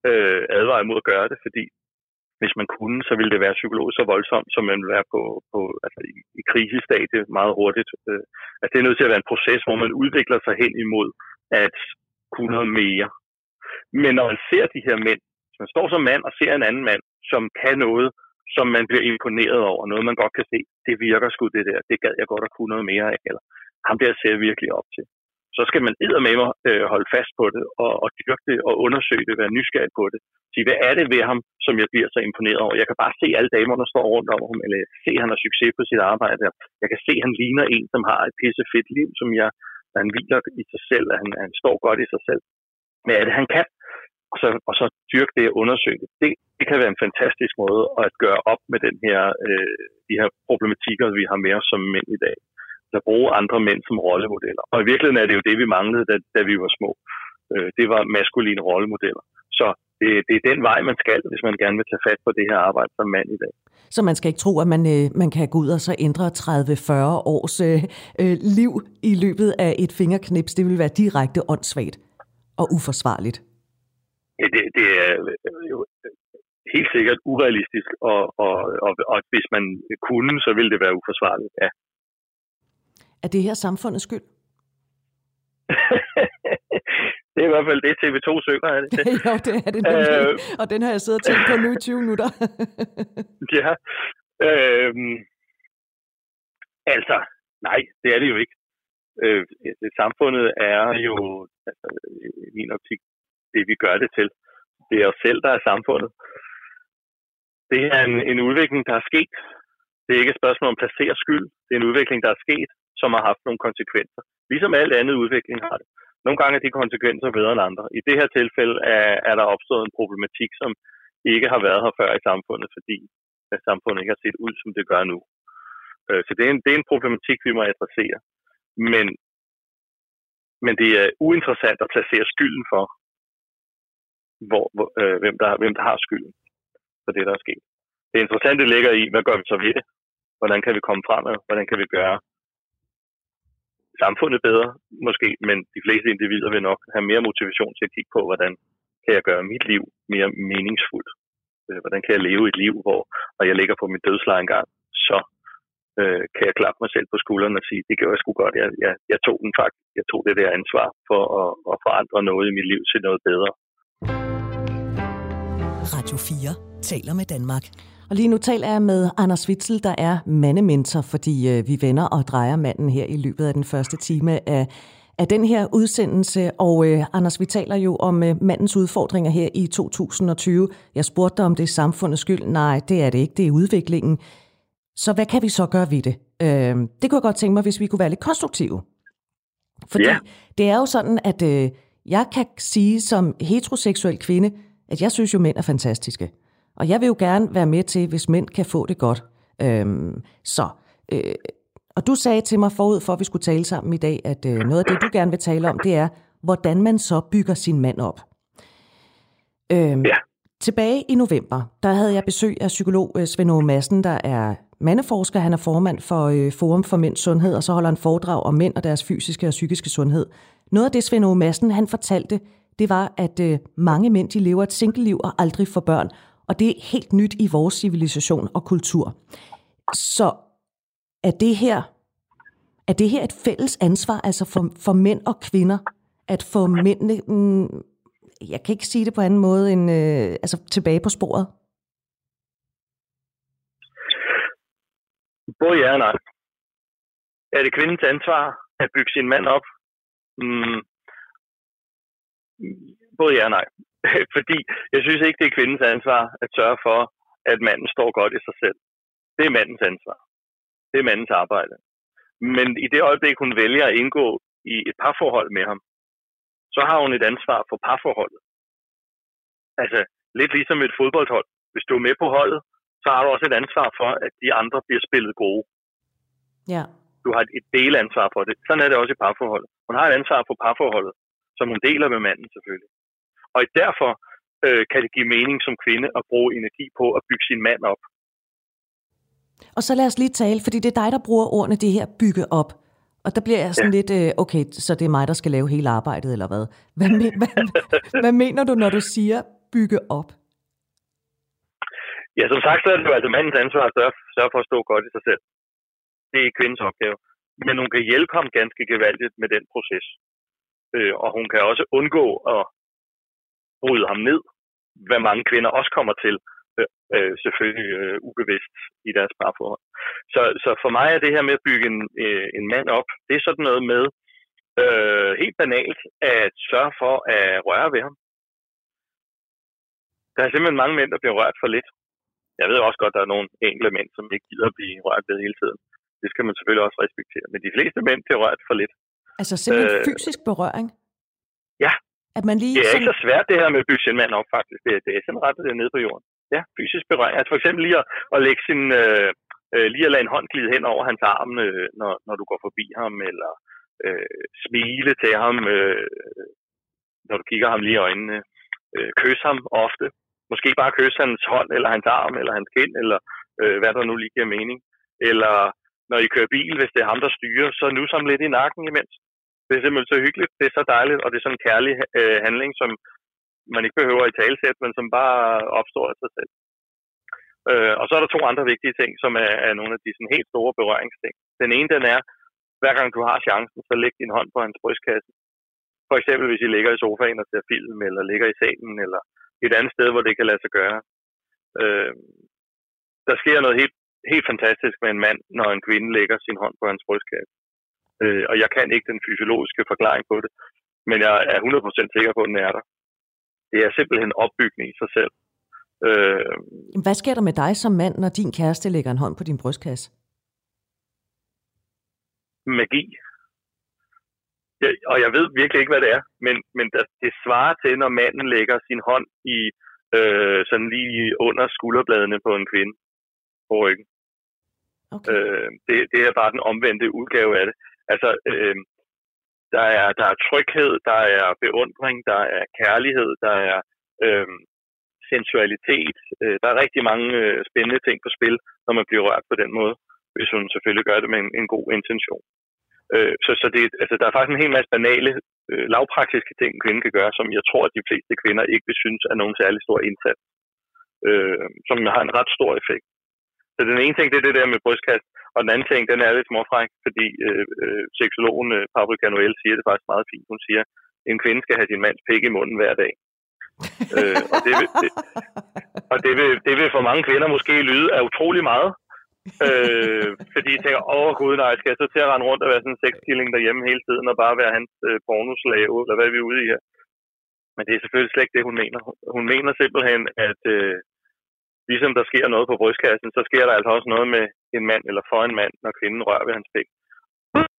øh, advare imod at gøre det, fordi hvis man kunne, så ville det være psykologisk så voldsomt, som man vil være på, på altså i, i krisestadie meget hurtigt. Øh, altså det er nødt til at være en proces, hvor man udvikler sig hen imod at kunne noget mere. Men når man ser de her mænd, hvis man står som mand og ser en anden mand, som kan noget, som man bliver imponeret over, noget man godt kan se, det virker sgu det der, det gad jeg godt at kunne noget mere af, eller ham der ser jeg virkelig op til. Så skal man med mig øh, holde fast på det, og, og dyrke det, og undersøge det, være nysgerrig på det. Sige, hvad er det ved ham, som jeg bliver så imponeret over? Jeg kan bare se alle damerne, der står rundt om ham, eller jeg kan se, at han har succes på sit arbejde. Jeg kan se, at han ligner en, som har et pisse fedt liv, som jeg han hviler i sig selv, at han, han står godt i sig selv. Hvad er det, han kan? Og så, og så dyrke det og undersøge det. det. Det kan være en fantastisk måde at gøre op med den her, øh, de her problematikker, vi har med os som mænd i dag. At bruge andre mænd som rollemodeller. Og i virkeligheden er det jo det, vi manglede, da, da vi var små. Øh, det var maskuline rollemodeller. Så det, det er den vej, man skal, hvis man gerne vil tage fat på det her arbejde som mand i dag. Så man skal ikke tro, at man, øh, man kan gå ud og så ændre 30-40 års øh, øh, liv i løbet af et fingerknips. Det vil være direkte åndssvagt og uforsvarligt. Det, det er jo helt sikkert urealistisk, og, og, og, og hvis man kunne, så ville det være uforsvarligt, ja. Er det her samfundets skyld? det er i hvert fald det, TV2 synger, er det det? jo, det er det. Øh, og den har jeg siddet og tænkt på nu i 20 minutter. ja. Øh, altså, nej, det er det jo ikke. Øh, samfundet er jo, altså, i min optik, det vi gør det til. Det er os selv, der er samfundet. Det er en, en udvikling, der er sket. Det er ikke et spørgsmål om at placere skyld. Det er en udvikling, der er sket, som har haft nogle konsekvenser. Ligesom alt andet udvikling har det. Nogle gange er de konsekvenser bedre end andre. I det her tilfælde er, er der opstået en problematik, som ikke har været her før i samfundet, fordi at samfundet ikke har set ud, som det gør nu. Øh, så det er, en, det er en problematik, vi må adressere. Men, men det er uinteressant at placere skylden for, hvor, hvor, øh, hvem, der, hvem der har skylden for det, der er sket. Det interessante ligger i, hvad gør vi så ved det? Hvordan kan vi komme fremad? Hvordan kan vi gøre samfundet bedre, måske, men de fleste individer vil nok have mere motivation til at kigge på, hvordan kan jeg gøre mit liv mere meningsfuldt? Øh, hvordan kan jeg leve et liv, hvor når jeg ligger på mit dødsleje engang, så øh, kan jeg klappe mig selv på skulderen og sige, det gør jeg sgu godt. Jeg, jeg, jeg tog den faktisk. Jeg tog det der ansvar for at, at forandre noget i mit liv til noget bedre. Radio 4 taler med Danmark. Og lige nu taler jeg med Anders Witzel, der er mandementor, fordi øh, vi vender og drejer manden her i løbet af den første time af, af den her udsendelse. Og øh, Anders, vi taler jo om øh, mandens udfordringer her i 2020. Jeg spurgte dig, om det er samfundets skyld. Nej, det er det ikke. Det er udviklingen. Så hvad kan vi så gøre ved det? Øh, det kunne jeg godt tænke mig, hvis vi kunne være lidt konstruktive. Fordi ja. det er jo sådan, at øh, jeg kan sige som heteroseksuel kvinde, at jeg synes jo, mænd er fantastiske. Og jeg vil jo gerne være med til, hvis mænd kan få det godt. Øhm, så, øh, og du sagde til mig forud for, at vi skulle tale sammen i dag, at øh, noget af det, du gerne vil tale om, det er, hvordan man så bygger sin mand op. Øhm, ja. Tilbage i november, der havde jeg besøg af psykolog øh, Svend Aage Madsen, der er mandeforsker. Han er formand for øh, Forum for Mænds Sundhed, og så holder han foredrag om mænd og deres fysiske og psykiske sundhed. Noget af det, Svend Aage Madsen, han fortalte, det var, at øh, mange mænd de lever et single-liv og aldrig får børn, og det er helt nyt i vores civilisation og kultur. Så er det her, er det her et fælles ansvar, altså for, for mænd og kvinder, at få mændene, mm, jeg kan ikke sige det på anden måde, end øh, altså tilbage på sporet? Både ja og nej. Er det kvindens ansvar at bygge sin mand op? Mm. Både ja og nej. Fordi jeg synes ikke, det er kvindens ansvar at sørge for, at manden står godt i sig selv. Det er mandens ansvar. Det er mandens arbejde. Men i det øjeblik, hun vælger at indgå i et parforhold med ham, så har hun et ansvar for parforholdet. Altså, lidt ligesom et fodboldhold. Hvis du er med på holdet, så har du også et ansvar for, at de andre bliver spillet gode. Ja. Du har et delansvar for det. Sådan er det også i parforholdet. Hun har et ansvar for parforholdet, som hun deler med manden selvfølgelig. Og derfor øh, kan det give mening som kvinde at bruge energi på at bygge sin mand op. Og så lad os lige tale, fordi det er dig, der bruger ordene det her bygge op. Og der bliver jeg sådan ja. lidt, øh, okay, så det er mig, der skal lave hele arbejdet, eller hvad? Hvad, hvad, hvad mener du, når du siger bygge op? Ja, som sagt, så er det jo altså mandens ansvar at sørge, sørge for at stå godt i sig selv. Det er kvindens opgave. Men hun kan hjælpe ham ganske gevaldigt med den proces. Øh, og hun kan også undgå at bryde ham ned, hvad mange kvinder også kommer til, øh, selvfølgelig øh, ubevidst i deres parforhold. Så, så for mig er det her med at bygge en, øh, en mand op, det er sådan noget med øh, helt banalt at sørge for at røre ved ham. Der er simpelthen mange mænd, der bliver rørt for lidt. Jeg ved også godt, at der er nogle enkelte mænd, som ikke gider at blive rørt ved hele tiden. Det skal man selvfølgelig også respektere. Men de fleste mænd bliver rørt for lidt. Altså simpelthen øh, fysisk berøring? At man lige det er sådan... ikke så svært det her med at bygge sin mand op, faktisk. Det, det er sådan ret det nede på jorden. Ja, fysisk berøring. Altså for eksempel lige at, at lægge sin, øh, øh, lige at lade en hånd glide hen over hans arm, øh, når, når du går forbi ham, eller øh, smile til ham, øh, når du kigger ham lige i øjnene. Øh, kysse ham ofte. Måske bare kysse hans hånd, eller hans arm, eller hans kind, eller øh, hvad der nu lige giver mening. Eller når I kører bil, hvis det er ham, der styrer, så nu ham lidt i nakken imens. Det er simpelthen så hyggeligt, det er så dejligt, og det er sådan en kærlig øh, handling, som man ikke behøver i talsæt, men som bare opstår af sig selv. Øh, og så er der to andre vigtige ting, som er, er nogle af de sådan helt store berøringsting. Den ene, den er, hver gang du har chancen, så læg din hånd på hans brystkasse. For eksempel, hvis I ligger i sofaen og ser film, eller ligger i salen, eller et andet sted, hvor det kan lade sig gøre. Øh, der sker noget helt, helt fantastisk med en mand, når en kvinde lægger sin hånd på hans brystkasse. Øh, og jeg kan ikke den fysiologiske forklaring på det, men jeg er 100% sikker på, at den er der. Det er simpelthen opbygning i sig selv. Øh, Hvad sker der med dig som mand, når din kæreste lægger en hånd på din brystkasse? Magi. Jeg, og jeg ved virkelig ikke, hvad det er, men, men det svarer til, når manden lægger sin hånd i øh, sådan lige under skulderbladene på en kvinde på ryggen. Okay. Øh, det, det er bare den omvendte udgave af det. Altså, øh, der, er, der er tryghed, der er beundring, der er kærlighed, der er øh, sensualitet. Øh, der er rigtig mange øh, spændende ting på spil, når man bliver rørt på den måde, hvis hun selvfølgelig gør det med en, en god intention. Øh, så så det, altså, der er faktisk en hel masse banale, øh, lavpraktiske ting, en kvinde kan gøre, som jeg tror, at de fleste kvinder ikke vil synes er nogen særlig stor indsats, øh, som har en ret stor effekt. Så den ene ting, det er det der med brystkast, og den anden ting, den er lidt småfræk, fordi øh, øh, seksologen øh, Paprika Noel siger det faktisk meget fint. Hun siger, en kvinde skal have din mands pik i munden hver dag. øh, og det vil, det, og det vil, det vil for mange kvinder måske lyde af utrolig meget. øh, fordi de tænker, åh gud nej, skal jeg så til at rende rundt og være sådan en sexkilling derhjemme hele tiden, og bare være hans øh, pornoslave, eller hvad er vi ude i her? Men det er selvfølgelig slet ikke det, hun mener. Hun mener simpelthen, at øh, ligesom der sker noget på brystkassen, så sker der altså også noget med en mand eller for en mand, når kvinden rører ved hans pik.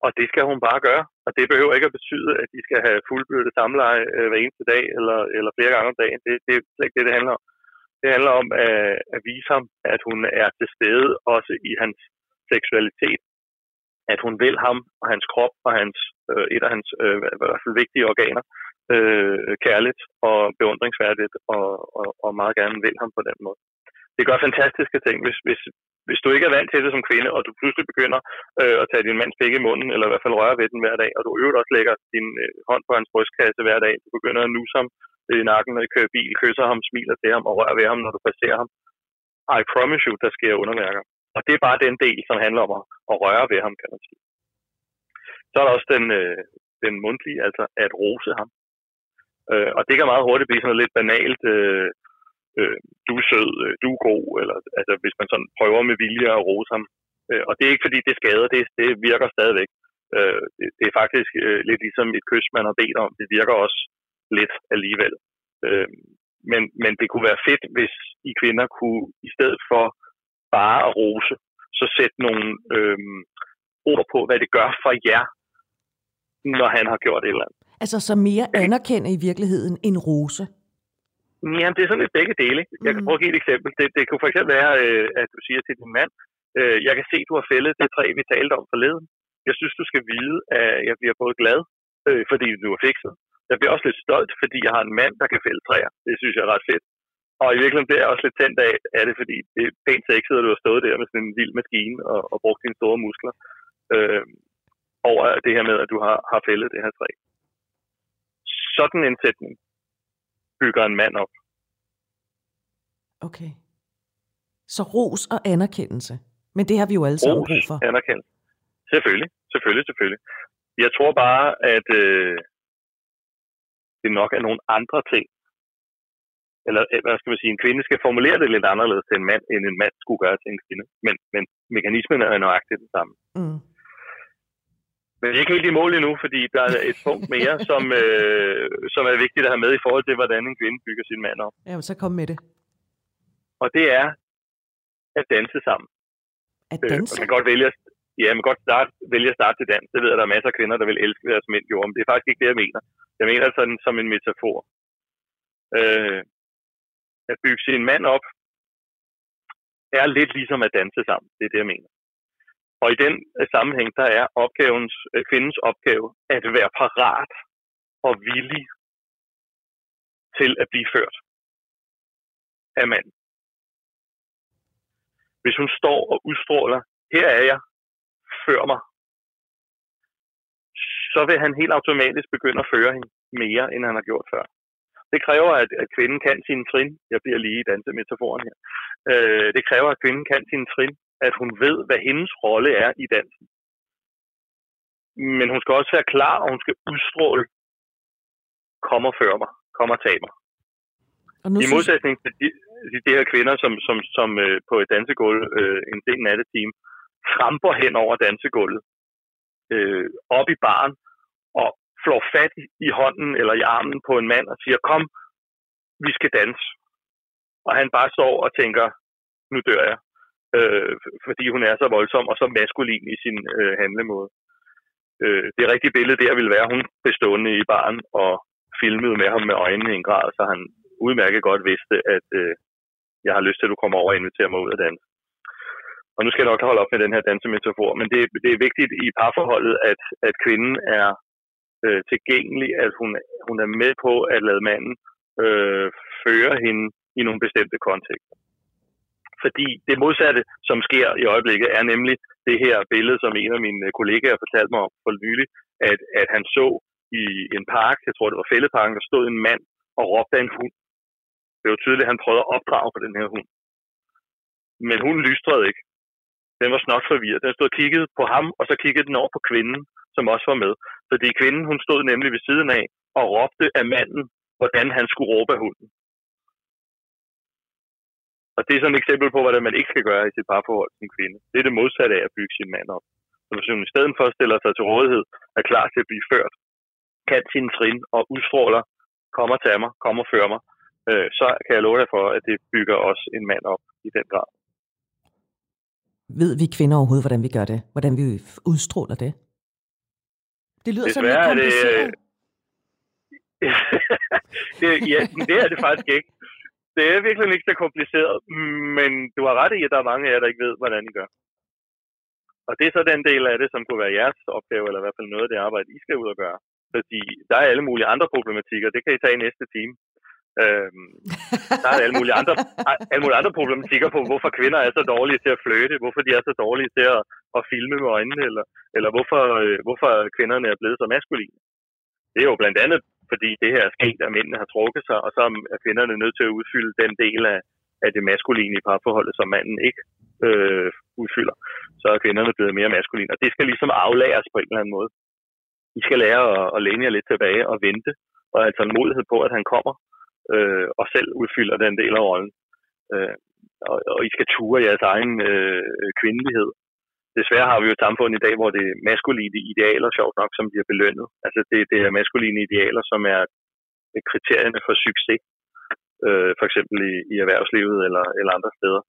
Og det skal hun bare gøre. Og det behøver ikke at betyde, at de skal have fuldbyrdet samleje øh, hver eneste dag eller, eller flere gange om dagen. Det, det er slet ikke det, det handler om. Det handler om at, at vise ham, at hun er til stede også i hans seksualitet. At hun vil ham og hans krop og hans, øh, et af hans øh, i hvert fald vigtige organer øh, kærligt og beundringsværdigt og, og, og meget gerne vil ham på den måde. Det gør fantastiske ting, hvis, hvis, hvis du ikke er vant til det som kvinde, og du pludselig begynder øh, at tage din mands pik i munden, eller i hvert fald røre ved den hver dag, og du øvrigt også lægger din øh, hånd på hans brystkasse hver dag, du begynder at nusse ham i nakken, når I kører bil, kysser ham, smiler til ham og rører ved ham, når du passerer ham. I promise you, der sker underværker. Og det er bare den del, som handler om at, at røre ved ham, kan man sige. Så er der også den, øh, den mundtlige, altså at rose ham. Øh, og det kan meget hurtigt blive sådan noget lidt banalt, øh, øh, du er sød, øh, du er god, eller altså, hvis man sådan prøver med vilje at rose ham. Øh, og det er ikke fordi, det skader, det, det virker stadigvæk. Øh, det, det er faktisk øh, lidt ligesom et kys, man har bedt om. Det virker også lidt alligevel. Øh, men, men det kunne være fedt, hvis I kvinder kunne, i stedet for bare at rose, så sætte nogle øh, ord på, hvad det gør for jer, når han har gjort et eller andet. Altså så mere anerkende i virkeligheden en rose? Jamen, det er sådan lidt begge dele. Jeg kan mm. prøve at give et eksempel. Det, det kunne for eksempel være, øh, at du siger til din mand, øh, jeg kan se, du har fældet det træ, vi talte om forleden. Jeg synes, du skal vide, at jeg bliver både glad, øh, fordi du har fikset. Jeg bliver også lidt stolt, fordi jeg har en mand, der kan fælde træer. Det synes jeg er ret fedt. Og i virkeligheden bliver jeg også lidt tændt af, af det, fordi det er pænt sexet, at du har stået der med sådan en vild maskine og, og brugt dine store muskler øh, over det her med, at du har, har fældet det her træ. Sådan en sætning bygger en mand op. Okay. Så ros og anerkendelse. Men det har vi jo alle sammen brug for. anerkendelse. Selvfølgelig, selvfølgelig, selvfølgelig. Jeg tror bare, at øh, det nok er nogle andre ting. Eller øh, hvad skal man sige, en kvinde skal formulere det lidt anderledes til en mand, end en mand skulle gøre til en kvinde. Men, men mekanismen er nøjagtigt det samme. Mm. Men det er ikke helt i mål endnu, fordi der er et punkt mere, som, øh, som er vigtigt at have med i forhold til, hvordan en kvinde bygger sin mand op. Ja, så kom med det. Og det er at danse sammen. At danse? Øh, man kan godt vælge, ja, man godt starte, vælge at starte til dans. Det ved jeg, der er masser af kvinder, der vil elske deres mænd gjorde, men det er faktisk ikke det, jeg mener. Jeg mener sådan som en metafor. Øh, at bygge sin mand op, er lidt ligesom at danse sammen. Det er det, jeg mener. Og i den øh, sammenhæng, der er opgavens, øh, kvindens opgave at være parat og villig til at blive ført af manden. Hvis hun står og udstråler, her er jeg, før mig, så vil han helt automatisk begynde at føre hende mere, end han har gjort før. Det kræver, at, at kvinden kan sine trin. Jeg bliver lige i dansemetaforen her. Øh, det kræver, at kvinden kan sine trin. At hun ved, hvad hendes rolle er i dansen. Men hun skal også være klar, og hun skal udstråle, kom og før mig, kom og tag mig. Og nu I modsætning til de, de her kvinder, som, som, som øh, på et dansegulv øh, en sen nattetime, tramper hen over dansegulvet, øh, op i baren, og flår fat i hånden eller i armen på en mand og siger, kom, vi skal danse. Og han bare står og tænker, nu dør jeg. Øh, fordi hun er så voldsom og så maskulin i sin øh, handlemåde. Øh, det rigtige billede der ville være, hun bestående i baren og filmede med ham med øjnene i en grad, så han udmærket godt vidste, at øh, jeg har lyst til, at du kommer over og inviterer mig ud af danse. Og nu skal jeg nok holde op med den her dansemetafor, men det, det er vigtigt i parforholdet, at, at kvinden er øh, tilgængelig, at hun, hun er med på at lade manden øh, føre hende i nogle bestemte kontekster. Fordi det modsatte, som sker i øjeblikket, er nemlig det her billede, som en af mine kollegaer fortalte mig om for nylig, at, at han så i en park, jeg tror det var Fældeparken, der stod en mand og råbte af en hund. Det var tydeligt, at han prøvede at opdrage på den her hund. Men hun lystrede ikke. Den var snot forvirret. Den stod og kiggede på ham, og så kiggede den over på kvinden, som også var med. Fordi kvinden, hun stod nemlig ved siden af og råbte af manden, hvordan han skulle råbe af hunden. Og det er sådan et eksempel på, hvordan man ikke skal gøre i sit parforhold som kvinde. Det er det modsatte af at bygge sin mand op. Så hvis hun i stedet for stiller sig til rådighed, er klar til at blive ført, kan sin trin og udstråler, kommer til mig, kommer og fører mig, øh, så kan jeg love dig for, at det bygger også en mand op i den grad. Ved vi kvinder overhovedet, hvordan vi gør det? Hvordan vi udstråler det? Det lyder sådan lidt kompliceret. Det, det, ja, det er det faktisk ikke. Det er virkelig ikke så kompliceret, men du har ret i, at der er mange af jer, der ikke ved, hvordan I gør. Og det er så den del af det, som kunne være jeres opgave, eller i hvert fald noget af det arbejde, I skal ud og gøre. Fordi der er alle mulige andre problematikker, det kan I tage i næste time. Øhm, der er alle mulige, andre, alle mulige andre problematikker på, hvorfor kvinder er så dårlige til at flytte, hvorfor de er så dårlige til at, at filme med øjnene, eller, eller hvorfor, øh, hvorfor kvinderne er blevet så maskuline. Det er jo blandt andet, fordi det her er sket, at mændene har trukket sig, og så er kvinderne nødt til at udfylde den del af, af det maskuline i parforholdet, som manden ikke øh, udfylder. Så er kvinderne blevet mere maskuline, og det skal ligesom aflæres på en eller anden måde. I skal lære at, at læne jer lidt tilbage og vente, og altså have modighed på, at han kommer, øh, og selv udfylder den del af rollen. Øh, og, og I skal ture jeres egen øh, kvindelighed. Desværre har vi jo et samfund i dag, hvor det er maskuline idealer, sjovt nok, som bliver belønnet. Altså det, det er maskuline idealer, som er kriterierne for succes, øh, for eksempel i, i erhvervslivet eller, eller andre steder.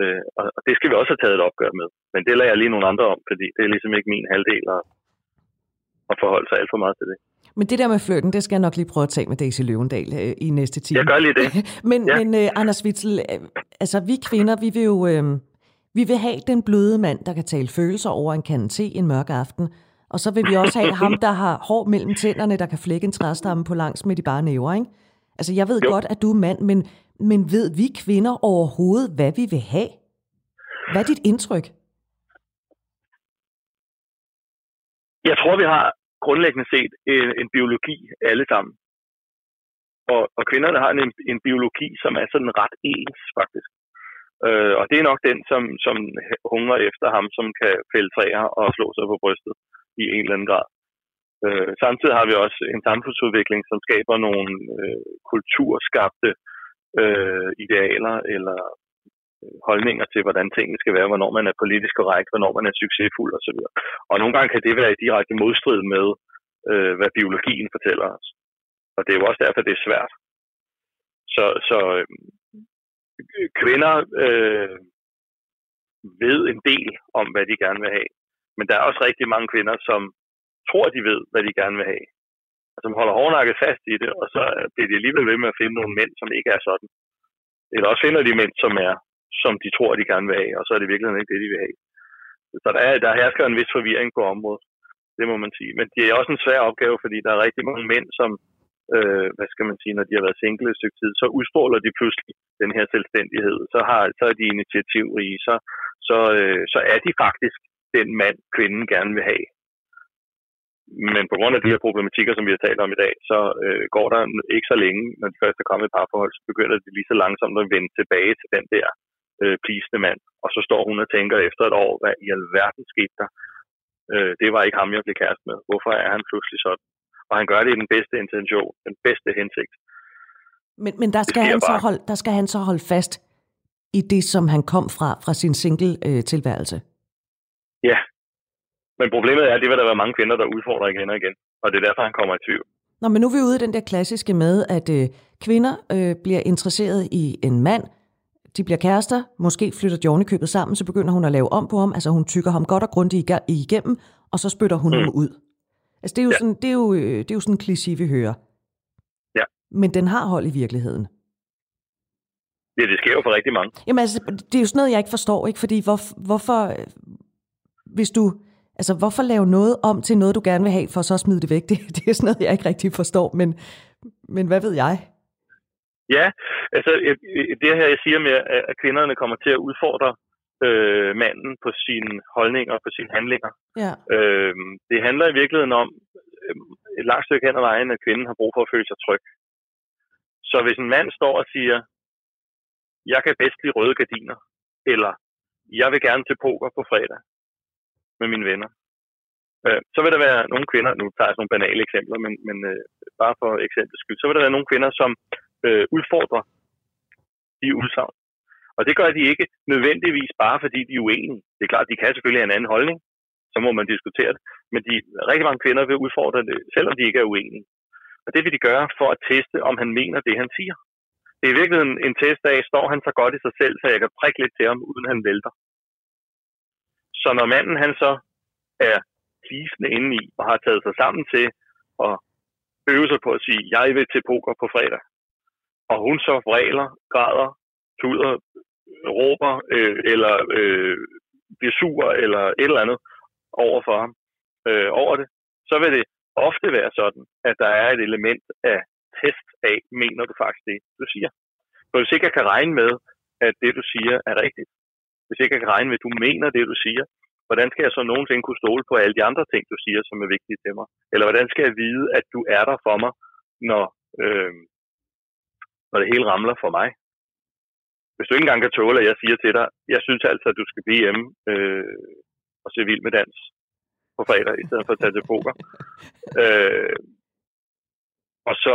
Øh, og, og det skal vi også have taget et opgør med. Men det lader jeg lige nogle andre om, fordi det er ligesom ikke min halvdel at, at forholde sig alt for meget til det. Men det der med flirten, det skal jeg nok lige prøve at tage med Daisy Løvendal øh, i næste time. Jeg gør lige det. men ja. men øh, Anders Witzel, øh, altså vi kvinder, vi vil jo øh, vi vil have den bløde mand, der kan tale følelser over en kande te en mørk aften. Og så vil vi også have ham, der har hår mellem tænderne, der kan flække en træstamme på langs med de bare næver, ikke? Altså, jeg ved jo. godt, at du er mand, men, men ved vi kvinder overhovedet, hvad vi vil have? Hvad er dit indtryk? Jeg tror, vi har grundlæggende set en, en biologi alle sammen. Og, og kvinderne har en, en biologi, som er sådan ret ens, faktisk. Øh, og det er nok den, som, som hungrer efter ham, som kan filtrere og slå sig på brystet i en eller anden grad. Øh, samtidig har vi også en samfundsudvikling, som skaber nogle øh, kulturskabte øh, idealer eller øh, holdninger til, hvordan tingene skal være, hvornår man er politisk korrekt, hvornår man er succesfuld osv. Og nogle gange kan det være i direkte modstrid med, øh, hvad biologien fortæller os. Og det er jo også derfor, det er svært. Så, så øh, kvinder øh, ved en del om, hvad de gerne vil have. Men der er også rigtig mange kvinder, som tror, de ved, hvad de gerne vil have. Altså, og som holder hårdnakket fast i det, og så bliver de alligevel ved med at finde nogle mænd, som ikke er sådan. Eller også finder de mænd, som er, som de tror, de gerne vil have, og så er det virkelig ikke det, de vil have. Så der, er, der hersker en vis forvirring på området, det må man sige. Men det er også en svær opgave, fordi der er rigtig mange mænd, som, øh, hvad skal man sige, når de har været single et stykke tid, så udstråler de pludselig den her selvstændighed. Så, har, så er de initiativrige, så, så, øh, så er de faktisk den mand, kvinden gerne vil have. Men på grund af de her problematikker, som vi har talt om i dag, så øh, går der ikke så længe, når de først er kommet i parforhold, så begynder de lige så langsomt at vende tilbage til den der øh, plisende mand. Og så står hun og tænker efter et år, hvad i alverden skete der? Øh, det var ikke ham, jeg blev kæreste med. Hvorfor er han pludselig sådan? Og han gør det i den bedste intention, den bedste hensigt. Men, men der, skal han så holde, der skal han så holde fast i det, som han kom fra, fra sin single-tilværelse? Øh, ja. Men problemet er, at det vil der være mange kvinder, der udfordrer igen og igen. Og det er derfor, han kommer i tvivl. Nå, men nu er vi ude i den der klassiske med, at øh, kvinder øh, bliver interesseret i en mand, de bliver kærester, måske flytter de ovenikøbet sammen, så begynder hun at lave om på ham, altså hun tykker ham godt og grundigt igennem, og så spytter hun mm. ham ud. Altså det er jo, ja. sådan, det er jo, øh, det er jo sådan en kliché, vi hører. Ja. Men den har hold i virkeligheden. Ja, det sker jo for rigtig mange. Jamen altså, det er jo sådan noget, jeg ikke forstår, ikke? Fordi hvor, hvorfor, hvis du, altså hvorfor lave noget om til noget, du gerne vil have, for så at smide det væk? Det, det er sådan noget, jeg ikke rigtig forstår, men, men hvad ved jeg? Ja, altså det her, jeg siger med, at kvinderne kommer til at udfordre øh, manden på sine holdninger, på sine handlinger. Ja. Øh, det handler i virkeligheden om øh, et langt stykke hen ad vejen, at kvinden har brug for at føle sig tryg. Så hvis en mand står og siger, jeg kan bedst lide røde gardiner, eller jeg vil gerne til poker på fredag med mine venner, øh, så vil der være nogle kvinder, nu tager jeg sådan nogle banale eksempler, men, men øh, bare for eksempel skyld, så vil der være nogle kvinder, som øh, udfordrer de udsagn. Og det gør de ikke nødvendigvis bare fordi de er uenige. Det er klart, de kan selvfølgelig have en anden holdning, så må man diskutere det. Men de rigtig mange kvinder vil udfordre det, selvom de ikke er uenige. Og det vil de gøre for at teste, om han mener det, han siger. Det er i virkeligheden en test af, står han så godt i sig selv, så jeg kan prikke lidt til ham, uden han vælter. Så når manden han så er plisende inde i, og har taget sig sammen til at øve sig på at sige, jeg vil til poker på fredag, og hun så vræler, græder, tuder, råber, øh, eller øh, bliver sur, eller et eller andet over for ham, øh, over det, så vil det ofte være sådan, at der er et element af test af, mener du faktisk det, du siger. For hvis ikke jeg kan regne med, at det, du siger, er rigtigt, hvis ikke jeg kan regne med, at du mener det, du siger, hvordan skal jeg så nogensinde kunne stole på alle de andre ting, du siger, som er vigtige til mig? Eller hvordan skal jeg vide, at du er der for mig, når, øh, når det hele ramler for mig? Hvis du ikke engang kan tåle, at jeg siger til dig, jeg synes altså, at du skal blive hjemme øh, og se vild med dans på fredag, i stedet for at tage til poker. øh, og så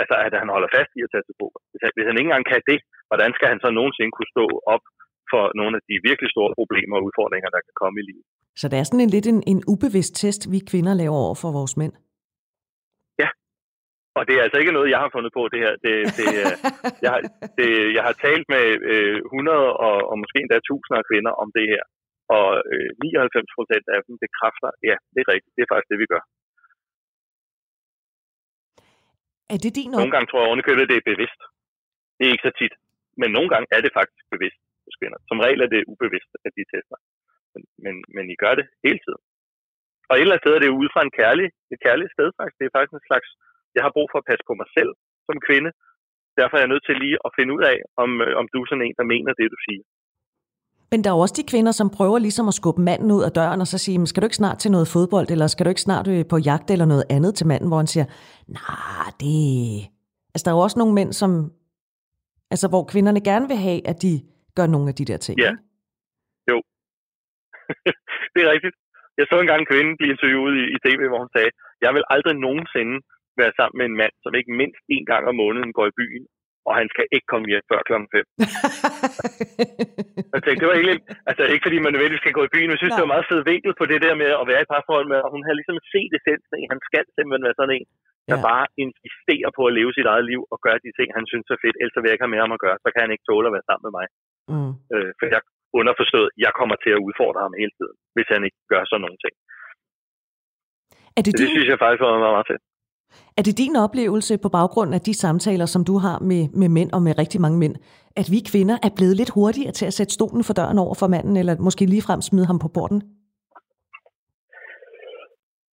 altså, at han holder fast i at tage til poker. Hvis han, hvis han ikke engang kan det, hvordan skal han så nogensinde kunne stå op for nogle af de virkelig store problemer og udfordringer, der kan komme i livet? Så det er sådan en lidt en, en ubevidst test, vi kvinder laver over for vores mænd? Og det er altså ikke noget, jeg har fundet på det her. Det, det, jeg, har, det, jeg har talt med øh, 100 og, og måske endda tusinder af kvinder om det her. Og øh, 99 procent af dem bekræfter, ja, det er rigtigt. Det er faktisk det, vi gør. Er det din Nogle gange tror jeg ovenikøbet, det er bevidst. Det er ikke så tit. Men nogle gange er det faktisk bevidst hos kvinder. Som regel er det ubevidst, at de tester. Men, men, men I gør det hele tiden. Og et eller andet sted er det ud fra en kærlig, et kærligt sted faktisk. Det er faktisk en slags, jeg har brug for at passe på mig selv som kvinde. Derfor er jeg nødt til lige at finde ud af, om, øh, om du er sådan en, der mener det, du siger. Men der er jo også de kvinder, som prøver ligesom at skubbe manden ud af døren og så sige, skal du ikke snart til noget fodbold, eller skal du ikke snart øh, på jagt eller noget andet til manden, hvor han siger, nej, det... Altså der er jo også nogle mænd, som... Altså hvor kvinderne gerne vil have, at de gør nogle af de der ting. Ja. Jo. det er rigtigt. Jeg så engang en kvinde blive interviewet i, i tv, hvor hun sagde, jeg vil aldrig nogensinde være sammen med en mand, som ikke mindst en gang om måneden går i byen og han skal ikke komme hjem før klokken 5. jeg tænkte, det var egentlig, altså ikke fordi man nødvendigvis skal gå i byen, men jeg synes, Nej. det var meget fedt vinkel på det der med at være i parforhold med, og hun havde ligesom set essensen han skal simpelthen være sådan en, der ja. bare insisterer på at leve sit eget liv og gøre de ting, han synes er fedt, ellers vil jeg ikke have mere om at gøre, så kan han ikke tåle at være sammen med mig. Mm. Øh, for jeg underforstået, jeg kommer til at udfordre ham hele tiden, hvis han ikke gør sådan nogle ting. Er det, det, din... det synes jeg faktisk var meget, meget fedt. Er det din oplevelse på baggrund af de samtaler, som du har med, med mænd og med rigtig mange mænd, at vi kvinder er blevet lidt hurtigere til at sætte stolen for døren over for manden, eller måske ligefrem smide ham på borden?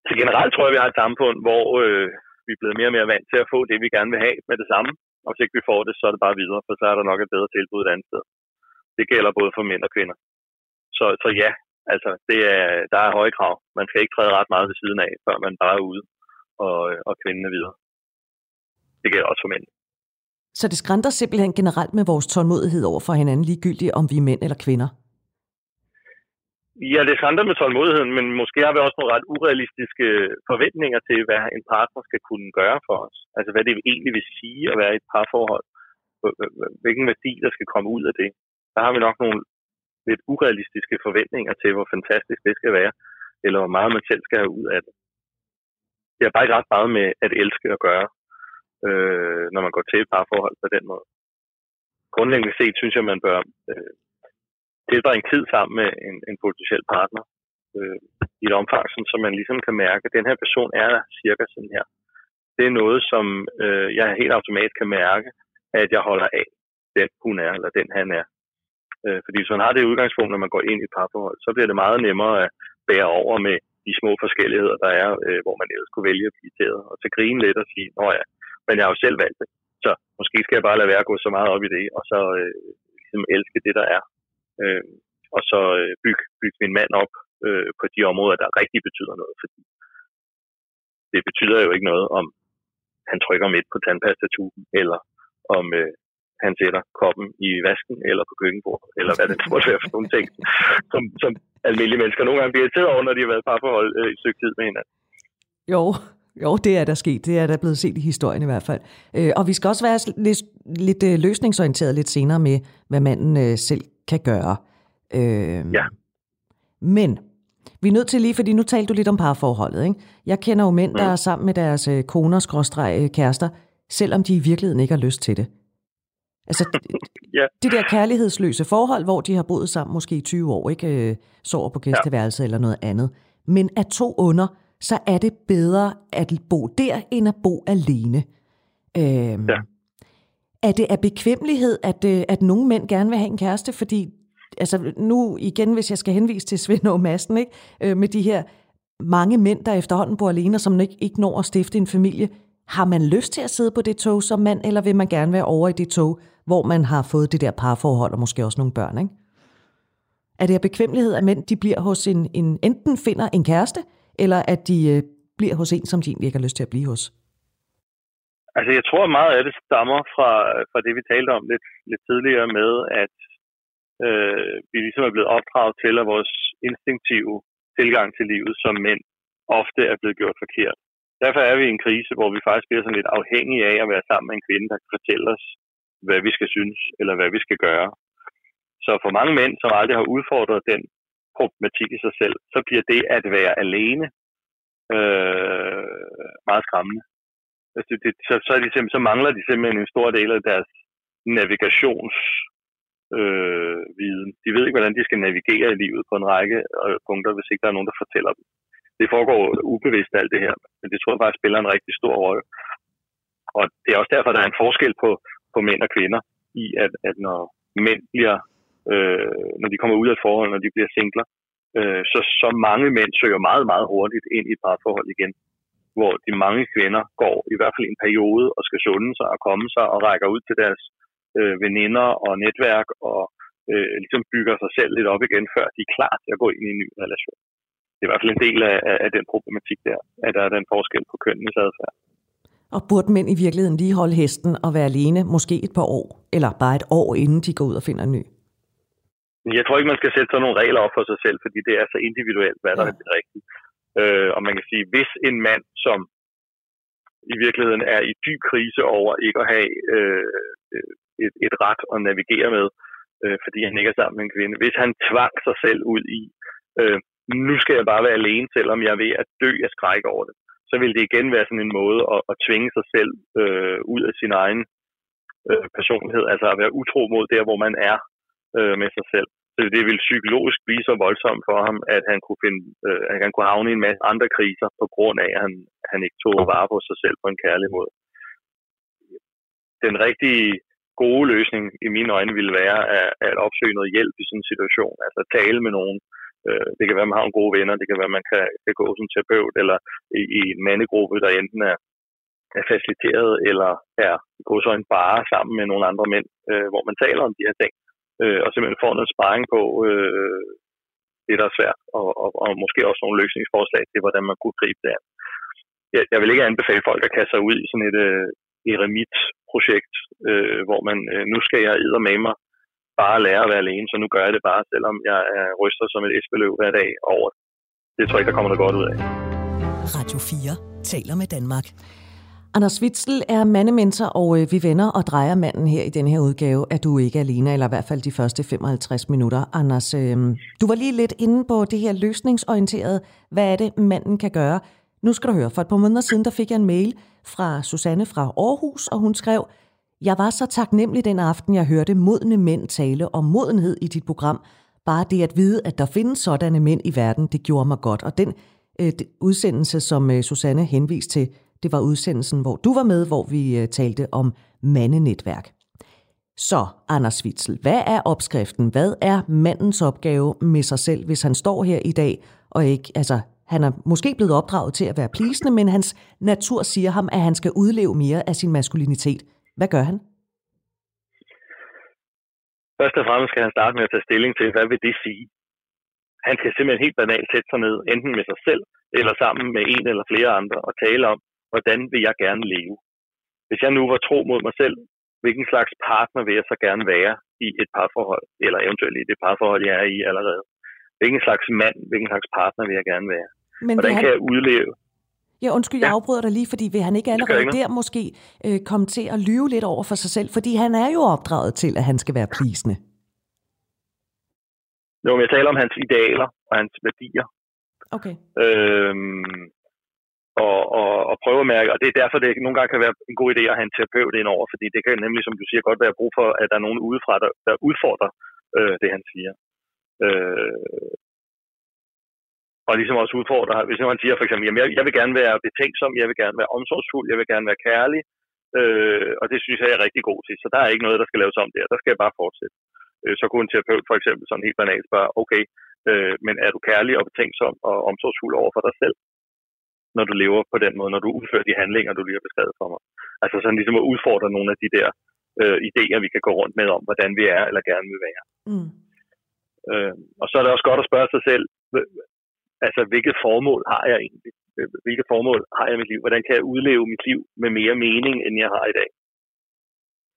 Så generelt tror jeg, vi har et samfund, hvor øh, vi er blevet mere og mere vant til at få det, vi gerne vil have med det samme. Og hvis ikke vi får det, så er det bare videre, for så er der nok et bedre tilbud et andet sted. Det gælder både for mænd og kvinder. Så, så ja, altså det er, der er høje krav. Man skal ikke træde ret meget ved siden af, før man bare er ude og, og kvinden videre. Det gælder også for mænd. Så det skrænter simpelthen generelt med vores tålmodighed over for hinanden, ligegyldigt om vi er mænd eller kvinder? Ja, det skrænter med tålmodigheden, men måske har vi også nogle ret urealistiske forventninger til, hvad en partner skal kunne gøre for os. Altså hvad det egentlig vil sige at være i et parforhold. Hvilken værdi, der skal komme ud af det. Der har vi nok nogle lidt urealistiske forventninger til, hvor fantastisk det skal være, eller hvor meget man selv skal have ud af det. Det har bare ikke ret meget med at elske at gøre, øh, når man går til et parforhold på den måde. Grundlæggende set synes jeg, man bør øh, tilbringe tid sammen med en, en potentiel partner øh, i et omfang, sådan, så man ligesom kan mærke, at den her person er cirka sådan her. Det er noget, som øh, jeg helt automatisk kan mærke, at jeg holder af den hun er, eller den han er. Øh, fordi hvis man har det udgangspunkt, når man går ind i et parforhold, så bliver det meget nemmere at bære over med de små forskelligheder, der er, øh, hvor man ellers kunne vælge at blive irriteret, og til grine lidt og sige, nå ja, men jeg har jo selv valgt det, så måske skal jeg bare lade være at gå så meget op i det, og så øh, ligesom elske det, der er. Øh, og så øh, bygge, byg min mand op øh, på de områder, der rigtig betyder noget, fordi det betyder jo ikke noget, om han trykker midt på tandpastatuben, eller om øh, han sætter koppen i vasken eller på køkkenbordet, eller hvad det måtte være for nogle ting, som, som almindelige mennesker nogle gange bliver irriteret over, når de har været parforhold øh, i et stykke tid med hinanden. Jo, jo, det er der sket. Det er der blevet set i historien i hvert fald. Øh, og vi skal også være lidt, lidt øh, løsningsorienteret lidt senere med, hvad manden øh, selv kan gøre. Øh, ja. Men vi er nødt til lige, fordi nu talte du lidt om parforholdet. Ikke? Jeg kender jo mænd, der mm. er sammen med deres øh, koner kærester, selvom de i virkeligheden ikke har lyst til det. Altså, ja. det der kærlighedsløse forhold, hvor de har boet sammen måske i 20 år, ikke øh, sover på gæsteværelse ja. eller noget andet. Men af to under, så er det bedre at bo der, end at bo alene. Øhm, ja. Er det af bekvemmelighed, at, øh, at nogle mænd gerne vil have en kæreste? Fordi, altså nu igen, hvis jeg skal henvise til Svend og Madsen, ikke? Øh, med de her mange mænd, der efterhånden bor alene, og som ikke, ikke når at stifte en familie. Har man lyst til at sidde på det tog som mand, eller vil man gerne være over i det tog, hvor man har fået det der parforhold og måske også nogle børn, ikke? Er det af bekvemmelighed, at mænd de bliver hos en, en, enten finder en kæreste, eller at de øh, bliver hos en, som de egentlig ikke har lyst til at blive hos? Altså, jeg tror meget af det stammer fra, fra det, vi talte om lidt, lidt tidligere med, at øh, vi ligesom er blevet opdraget til, at vores instinktive tilgang til livet som mænd ofte er blevet gjort forkert. Derfor er vi i en krise, hvor vi faktisk bliver sådan lidt afhængige af at være sammen med en kvinde, der kan fortælle os, hvad vi skal synes, eller hvad vi skal gøre. Så for mange mænd, som aldrig har udfordret den problematik i sig selv, så bliver det at være alene øh, meget skræmmende. Altså, det, så, så, er de så mangler de simpelthen en stor del af deres navigationsviden. Øh, de ved ikke, hvordan de skal navigere i livet på en række øh, punkter, hvis ikke der er nogen, der fortæller dem. Det foregår ubevidst alt det her, men det tror jeg faktisk spiller en rigtig stor rolle. Og det er også derfor, der er en forskel på, på mænd og kvinder i, at, at når mænd bliver, øh, når de kommer ud af et forhold, når de bliver singler, øh, så, så mange mænd søger meget, meget hurtigt ind i et parforhold igen. Hvor de mange kvinder går i hvert fald en periode og skal sunde sig og komme sig og rækker ud til deres øh, veninder og netværk og øh, ligesom bygger sig selv lidt op igen, før de er klar til at gå ind i en ny relation. Det er i hvert fald en del af, af den problematik der, at der er den forskel på kønnenes adfærd. Og burde mænd i virkeligheden lige holde hesten og være alene måske et par år, eller bare et år, inden de går ud og finder en ny? Jeg tror ikke, man skal sætte sådan nogle regler op for sig selv, fordi det er så individuelt, hvad der ja. er det rigtige. Øh, og man kan sige, hvis en mand, som i virkeligheden er i dyb krise over ikke at have øh, et, et ret at navigere med, øh, fordi han ikke er sammen med en kvinde, hvis han tvang sig selv ud i, øh, nu skal jeg bare være alene, selvom jeg er ved at dø af skræk over det, så vil det igen være sådan en måde at, at tvinge sig selv øh, ud af sin egen øh, personlighed, altså at være utro mod der, hvor man er øh, med sig selv. Så det ville psykologisk blive så voldsomt for ham, at han kunne, finde, øh, at han kunne havne i en masse andre kriser, på grund af, at han, han ikke tog vare på sig selv på en kærlig måde. Den rigtige gode løsning i mine øjne ville være at, at opsøge noget hjælp i sådan en situation. Altså tale med nogen. Øh, Øh, det kan være, at man har nogle gode venner. Det kan være, at man kan, kan gå som terapeut eller i, i en mandegruppe, der enten er, er faciliteret eller er gå så en bare sammen med nogle andre mænd, øh, hvor man taler om de her ting. Øh, og simpelthen får noget sparring på øh, det, der er svært. Og, og, og måske også nogle løsningsforslag til, hvordan man kunne gribe det an. Jeg, jeg vil ikke anbefale folk at kaste sig ud i sådan et, øh, eremit-projekt, øh, hvor man, øh, nu skal jeg med mig bare lære at være alene, så nu gør jeg det bare, selvom jeg er ryster som et esbeløv hver dag over det. Det tror jeg ikke, der kommer noget godt ud af. Radio 4 taler med Danmark. Anders Witzel er mandementor, og øh, vi vender og drejer manden her i den her udgave, at du ikke er alene, eller i hvert fald de første 55 minutter. Anders, øh, du var lige lidt inde på det her løsningsorienterede. Hvad er det, manden kan gøre? Nu skal du høre, for et par måneder siden, der fik jeg en mail fra Susanne fra Aarhus, og hun skrev, jeg var så taknemmelig den aften, jeg hørte modne mænd tale om modenhed i dit program. Bare det at vide, at der findes sådanne mænd i verden, det gjorde mig godt. Og den øh, udsendelse, som øh, Susanne henviste til, det var udsendelsen, hvor du var med, hvor vi øh, talte om mandenetværk. Så, Anders Witzel, hvad er opskriften? Hvad er mandens opgave med sig selv, hvis han står her i dag og ikke, altså han er måske blevet opdraget til at være plisende, men hans natur siger ham, at han skal udleve mere af sin maskulinitet. Hvad gør han? Først og fremmest skal han starte med at tage stilling til, hvad vil det sige? Han skal simpelthen helt banalt sætte sig ned, enten med sig selv, eller sammen med en eller flere andre, og tale om, hvordan vil jeg gerne leve? Hvis jeg nu var tro mod mig selv, hvilken slags partner vil jeg så gerne være i et parforhold, eller eventuelt i det parforhold, jeg er i allerede? Hvilken slags mand, hvilken slags partner vil jeg gerne være? Men Hvordan han... kan jeg udleve? Ja, undskyld, jeg ja. afbryder dig lige, fordi vil han ikke allerede ikke der måske øh, komme til at lyve lidt over for sig selv? Fordi han er jo opdraget til, at han skal være plisende. Jo, men jeg taler om hans idealer og hans værdier. Okay. Øhm, og, og, og prøve at mærke, og det er derfor, det nogle gange kan være en god idé at have en terapeut ind over, fordi det kan nemlig, som du siger, godt være brug for, at der er nogen udefra, der, der udfordrer øh, det, han siger. Øh, og ligesom også udfordre, hvis man siger for eksempel, jamen jeg, jeg vil gerne være betænksom, jeg vil gerne være omsorgsfuld, jeg vil gerne være kærlig, øh, og det synes jeg, jeg er rigtig god til, så der er ikke noget, der skal laves om der, der skal jeg bare fortsætte. Øh, så kunne en terapeut for eksempel sådan helt banalt spørge, okay, øh, men er du kærlig og betænksom og omsorgsfuld over for dig selv, når du lever på den måde, når du udfører de handlinger, du lige har beskrevet for mig? Altså sådan ligesom at udfordre nogle af de der øh, idéer, vi kan gå rundt med om, hvordan vi er eller gerne vil være. Mm. Øh, og så er det også godt at spørge sig selv, altså hvilket formål har jeg egentlig? Hvilket formål har jeg i mit liv? Hvordan kan jeg udleve mit liv med mere mening, end jeg har i dag?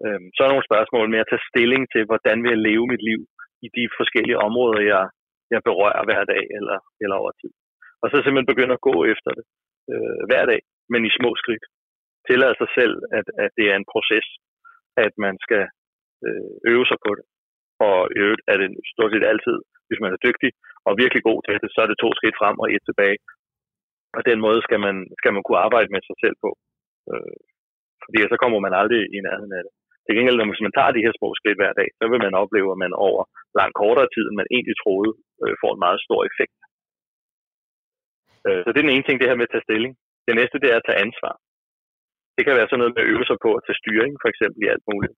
Øhm, så er der nogle spørgsmål med at tage stilling til, hvordan vil jeg leve mit liv i de forskellige områder, jeg, jeg berører hver dag eller, eller over tid. Og så simpelthen begynde at gå efter det øh, hver dag, men i små skridt. Tillade sig selv, at, at det er en proces, at man skal øh, øve sig på det. Og i øvrigt er det stort set altid, hvis man er dygtig, og virkelig god til det, så er det to skridt frem og et tilbage. Og den måde skal man, skal man kunne arbejde med sig selv på. Øh, fordi så kommer man aldrig i nærheden af det. Til gengæld, når hvis man tager de her små skridt hver dag, så vil man opleve, at man over langt kortere tid, end man egentlig troede, øh, får en meget stor effekt. Øh, så det er den ene ting, det her med at tage stilling. Det næste, det er at tage ansvar. Det kan være sådan noget med at øve sig på at tage styring, for eksempel i alt muligt.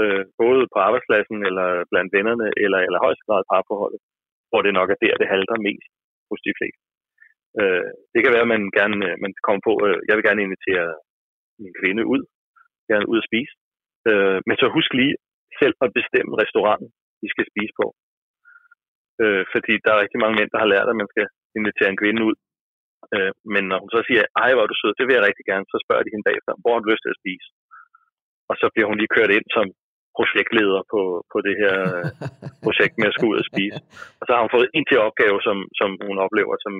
Øh, både på arbejdspladsen, eller blandt vennerne, eller, eller højst grad parforholdet hvor det nok er der, det halter mest hos de fleste. Øh, det kan være, at man gerne øh, man kommer på, øh, jeg vil gerne invitere min kvinde ud, gerne ud at spise. Øh, men så husk lige selv at bestemme restauranten, vi skal spise på. Øh, fordi der er rigtig mange mænd, der har lært, at man skal invitere en kvinde ud. Øh, men når hun så siger, ej, hvor er du sød, det vil jeg rigtig gerne, så spørger de hende bagefter, hvor har du lyst til at spise? Og så bliver hun lige kørt ind som projektleder på, på det her projekt med at skulle ud og spise. Og så har hun fået en til opgave, som, som hun oplever, som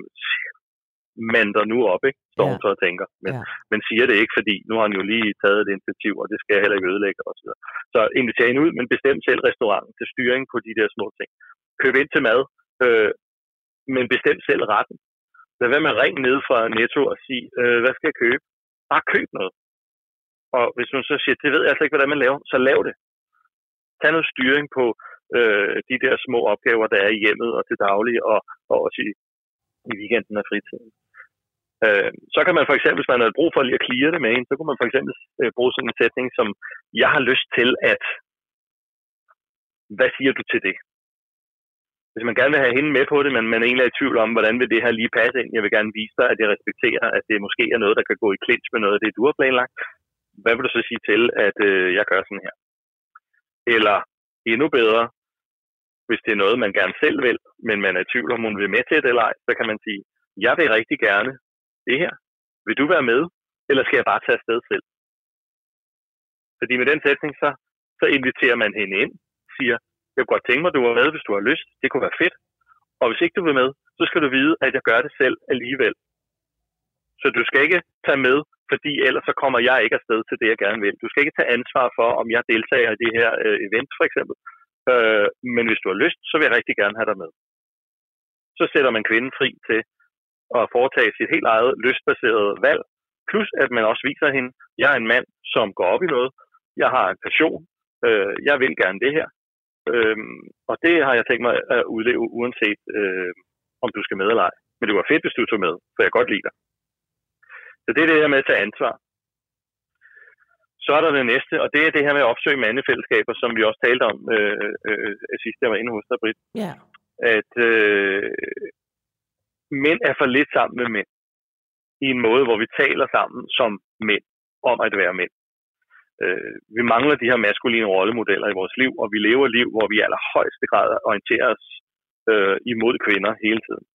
mander nu op, ikke? står ja. hun så og tænker. Men, ja. men siger det ikke, fordi nu har han jo lige taget et initiativ, og det skal jeg heller ikke ødelægge. Og så, så inviter hende ud, men bestem selv restauranten til styring på de der små ting. Køb ind til mad, øh, men bestem selv retten. Lad være med at ringe ned fra Netto og sige, øh, hvad skal jeg købe? Bare køb noget. Og hvis man så siger, det ved jeg altså ikke, hvordan man laver, så lav det tage noget styring på, øh, de der små opgaver, der er i hjemmet og til daglig, og, og også i, i weekenden og fritiden. Øh, så kan man for eksempel, hvis man har brug for lige at klire det med en, så kunne man for eksempel øh, bruge sådan en sætning som, jeg har lyst til at, hvad siger du til det? Hvis man gerne vil have hende med på det, men man egentlig er i tvivl om, hvordan vil det her lige passe ind, jeg vil gerne vise dig, at jeg respekterer, at det måske er noget, der kan gå i clinch med noget af det, du har planlagt. Hvad vil du så sige til, at øh, jeg gør sådan her? Eller endnu bedre, hvis det er noget, man gerne selv vil, men man er i tvivl om, hun vil med til det eller ej, så kan man sige, jeg vil rigtig gerne det her. Vil du være med, eller skal jeg bare tage afsted selv? Fordi med den sætning, så, så inviterer man hende ind, siger, jeg kunne godt tænke mig, at du var med, hvis du har lyst. Det kunne være fedt. Og hvis ikke du vil med, så skal du vide, at jeg gør det selv alligevel. Så du skal ikke tage med, fordi ellers så kommer jeg ikke afsted til det, jeg gerne vil. Du skal ikke tage ansvar for, om jeg deltager i det her øh, event, for eksempel. Øh, men hvis du har lyst, så vil jeg rigtig gerne have dig med. Så sætter man kvinden fri til at foretage sit helt eget lystbaserede valg. Plus at man også viser hende, jeg er en mand, som går op i noget. Jeg har en passion. Øh, jeg vil gerne det her. øh, og det har jeg tænkt mig at udleve, uanset øh, om du skal med eller ej. Men det var fedt, hvis du tog med, for jeg godt lide dig. Så det er det her med at tage ansvar. Så er der det næste, og det er det her med at opsøge mandefællesskaber, som vi også talte om øh, øh, sidst jeg var inde hos dig, Britt. Ja. At øh, mænd er for lidt sammen med mænd. I en måde, hvor vi taler sammen som mænd om at være mænd. Øh, vi mangler de her maskuline rollemodeller i vores liv, og vi lever et liv, hvor vi i allerhøjeste grad orienterer os øh, imod kvinder hele tiden.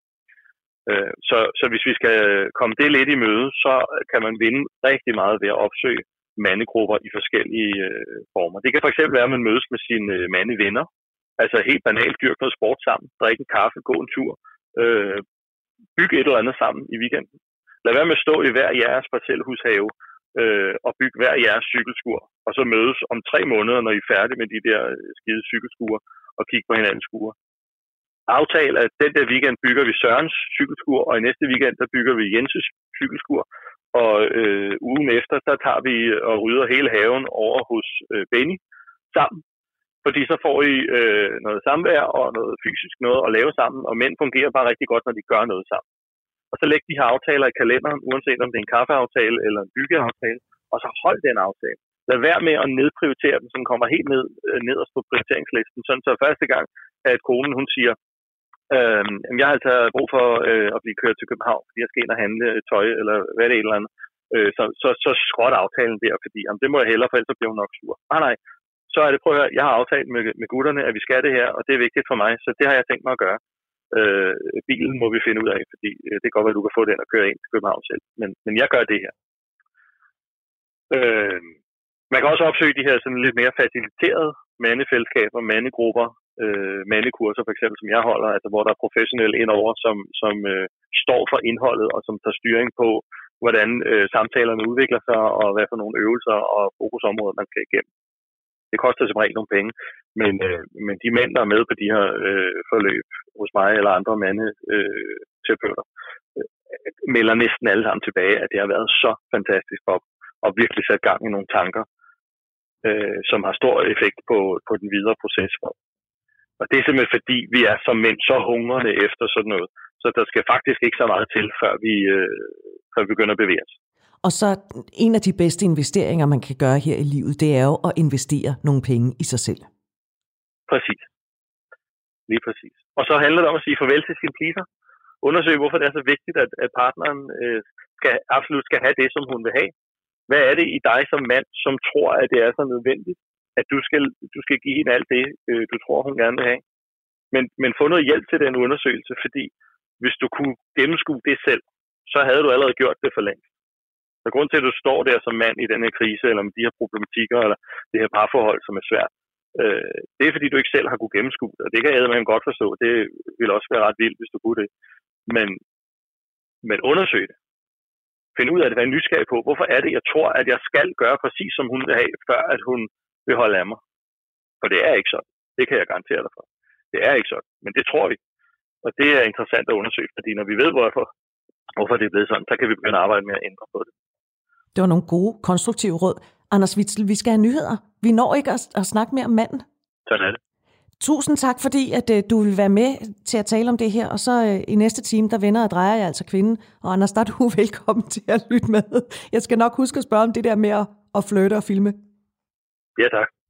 Øh, så, så hvis vi skal komme det lidt i møde, så kan man vinde rigtig meget ved at opsøge mandegrupper i forskellige øh, former. Det kan fx være, at man mødes med sine øh, mandevenner, altså helt banalt dyrke noget sport sammen, drikke en kaffe, gå en tur, øh, bygge et eller andet sammen i weekenden. Lad være med at stå i hver jeres parcelhushave øh, og bygge hver jeres cykelskur, og så mødes om tre måneder, når I er færdige med de der øh, skide cykelskuer, og kigge på hinandens skure. Aftale, at den der weekend bygger vi Sørens cykelskur, og i næste weekend, der bygger vi Jenses cykelskur, og øh, ugen efter, der tager vi og rydder hele haven over hos øh, Benny sammen, fordi så får I øh, noget samvær og noget fysisk noget at lave sammen, og mænd fungerer bare rigtig godt, når de gør noget sammen og så læg de her aftaler i kalenderen, uanset om det er en kaffeaftale eller en byggeaftale, og så hold den aftale. Lad være med at nedprioritere dem, som kommer helt ned, øh, nederst på prioriteringslisten. Sådan så første gang, at konen hun siger, øh, jeg har altså brug for øh, at blive kørt til København, fordi jeg skal ind og handle øh, tøj, eller hvad det er eller andet. Øh, så, så, så skråt aftalen der, fordi jamen, det må jeg hellere, for ellers bliver hun nok sur. Nej, nej, så er det, prøv at høre, jeg har aftalt med, med gutterne, at vi skal det her, og det er vigtigt for mig, så det har jeg tænkt mig at gøre. Øh, bilen må vi finde ud af, fordi øh, det kan godt være, at du kan få den og køre ind til København selv. Men, men jeg gør det her. Øh, man kan også opsøge de her sådan lidt mere faciliterede mandefællesskaber, mandegrupper, øh, mandekurser for eksempel, som jeg holder, altså hvor der er professionelle indover, som, som øh, står for indholdet og som tager styring på, hvordan øh, samtalerne udvikler sig, og hvad for nogle øvelser og fokusområder man skal igennem. Det koster som regel nogle penge, men, øh, men de mænd, der er med på de her øh, forløb hos mig eller andre mande øh, terapeuter, øh, melder næsten alle sammen tilbage, at det har været så fantastisk for dem, og virkelig sat gang i nogle tanker, øh, som har stor effekt på, på den videre proces for og det er simpelthen fordi, vi er som mænd så hungrende efter sådan noget, så der skal faktisk ikke så meget til, før vi, øh, før vi begynder at bevæge os. Og så en af de bedste investeringer, man kan gøre her i livet, det er jo at investere nogle penge i sig selv. Præcis. Lige præcis. Og så handler det om at sige farvel til sin pleaser. Undersøge, hvorfor det er så vigtigt, at, at partneren øh, skal, absolut skal have det, som hun vil have. Hvad er det i dig som mand, som tror, at det er så nødvendigt, at du skal, du skal give hende alt det, øh, du tror, hun gerne vil have? Men, men få noget hjælp til den undersøgelse, fordi hvis du kunne gennemskue det selv, så havde du allerede gjort det for længst. Så grund til, at du står der som mand i den her krise, eller med de her problematikker, eller det her parforhold, som er svært, øh, det er fordi, du ikke selv har kunne gennemskue det. Og det kan jeg man godt forstå. Det ville også være ret vildt, hvis du kunne det. Men, men undersøg det. Find ud af det, er nysgerrig på, hvorfor er det, jeg tror, at jeg skal gøre præcis, som hun vil have, før at hun vil holde af mig. For det er ikke sådan. Det kan jeg garantere dig for. Det er ikke sådan. Men det tror vi. Og det er interessant at undersøge, fordi når vi ved, hvorfor, hvorfor det er blevet sådan, så kan vi begynde at arbejde med at ændre på det. Det var nogle gode, konstruktive råd. Anders Witzel, vi skal have nyheder. Vi når ikke at, at snakke mere om manden. Sådan er det. Tusind tak, fordi at øh, du vil være med til at tale om det her, og så øh, i næste time, der vender og drejer jeg altså kvinden. Og Anders, der er du velkommen til at lytte med. Jeg skal nok huske at spørge om det der med at, at flytte og filme. Ja, tak.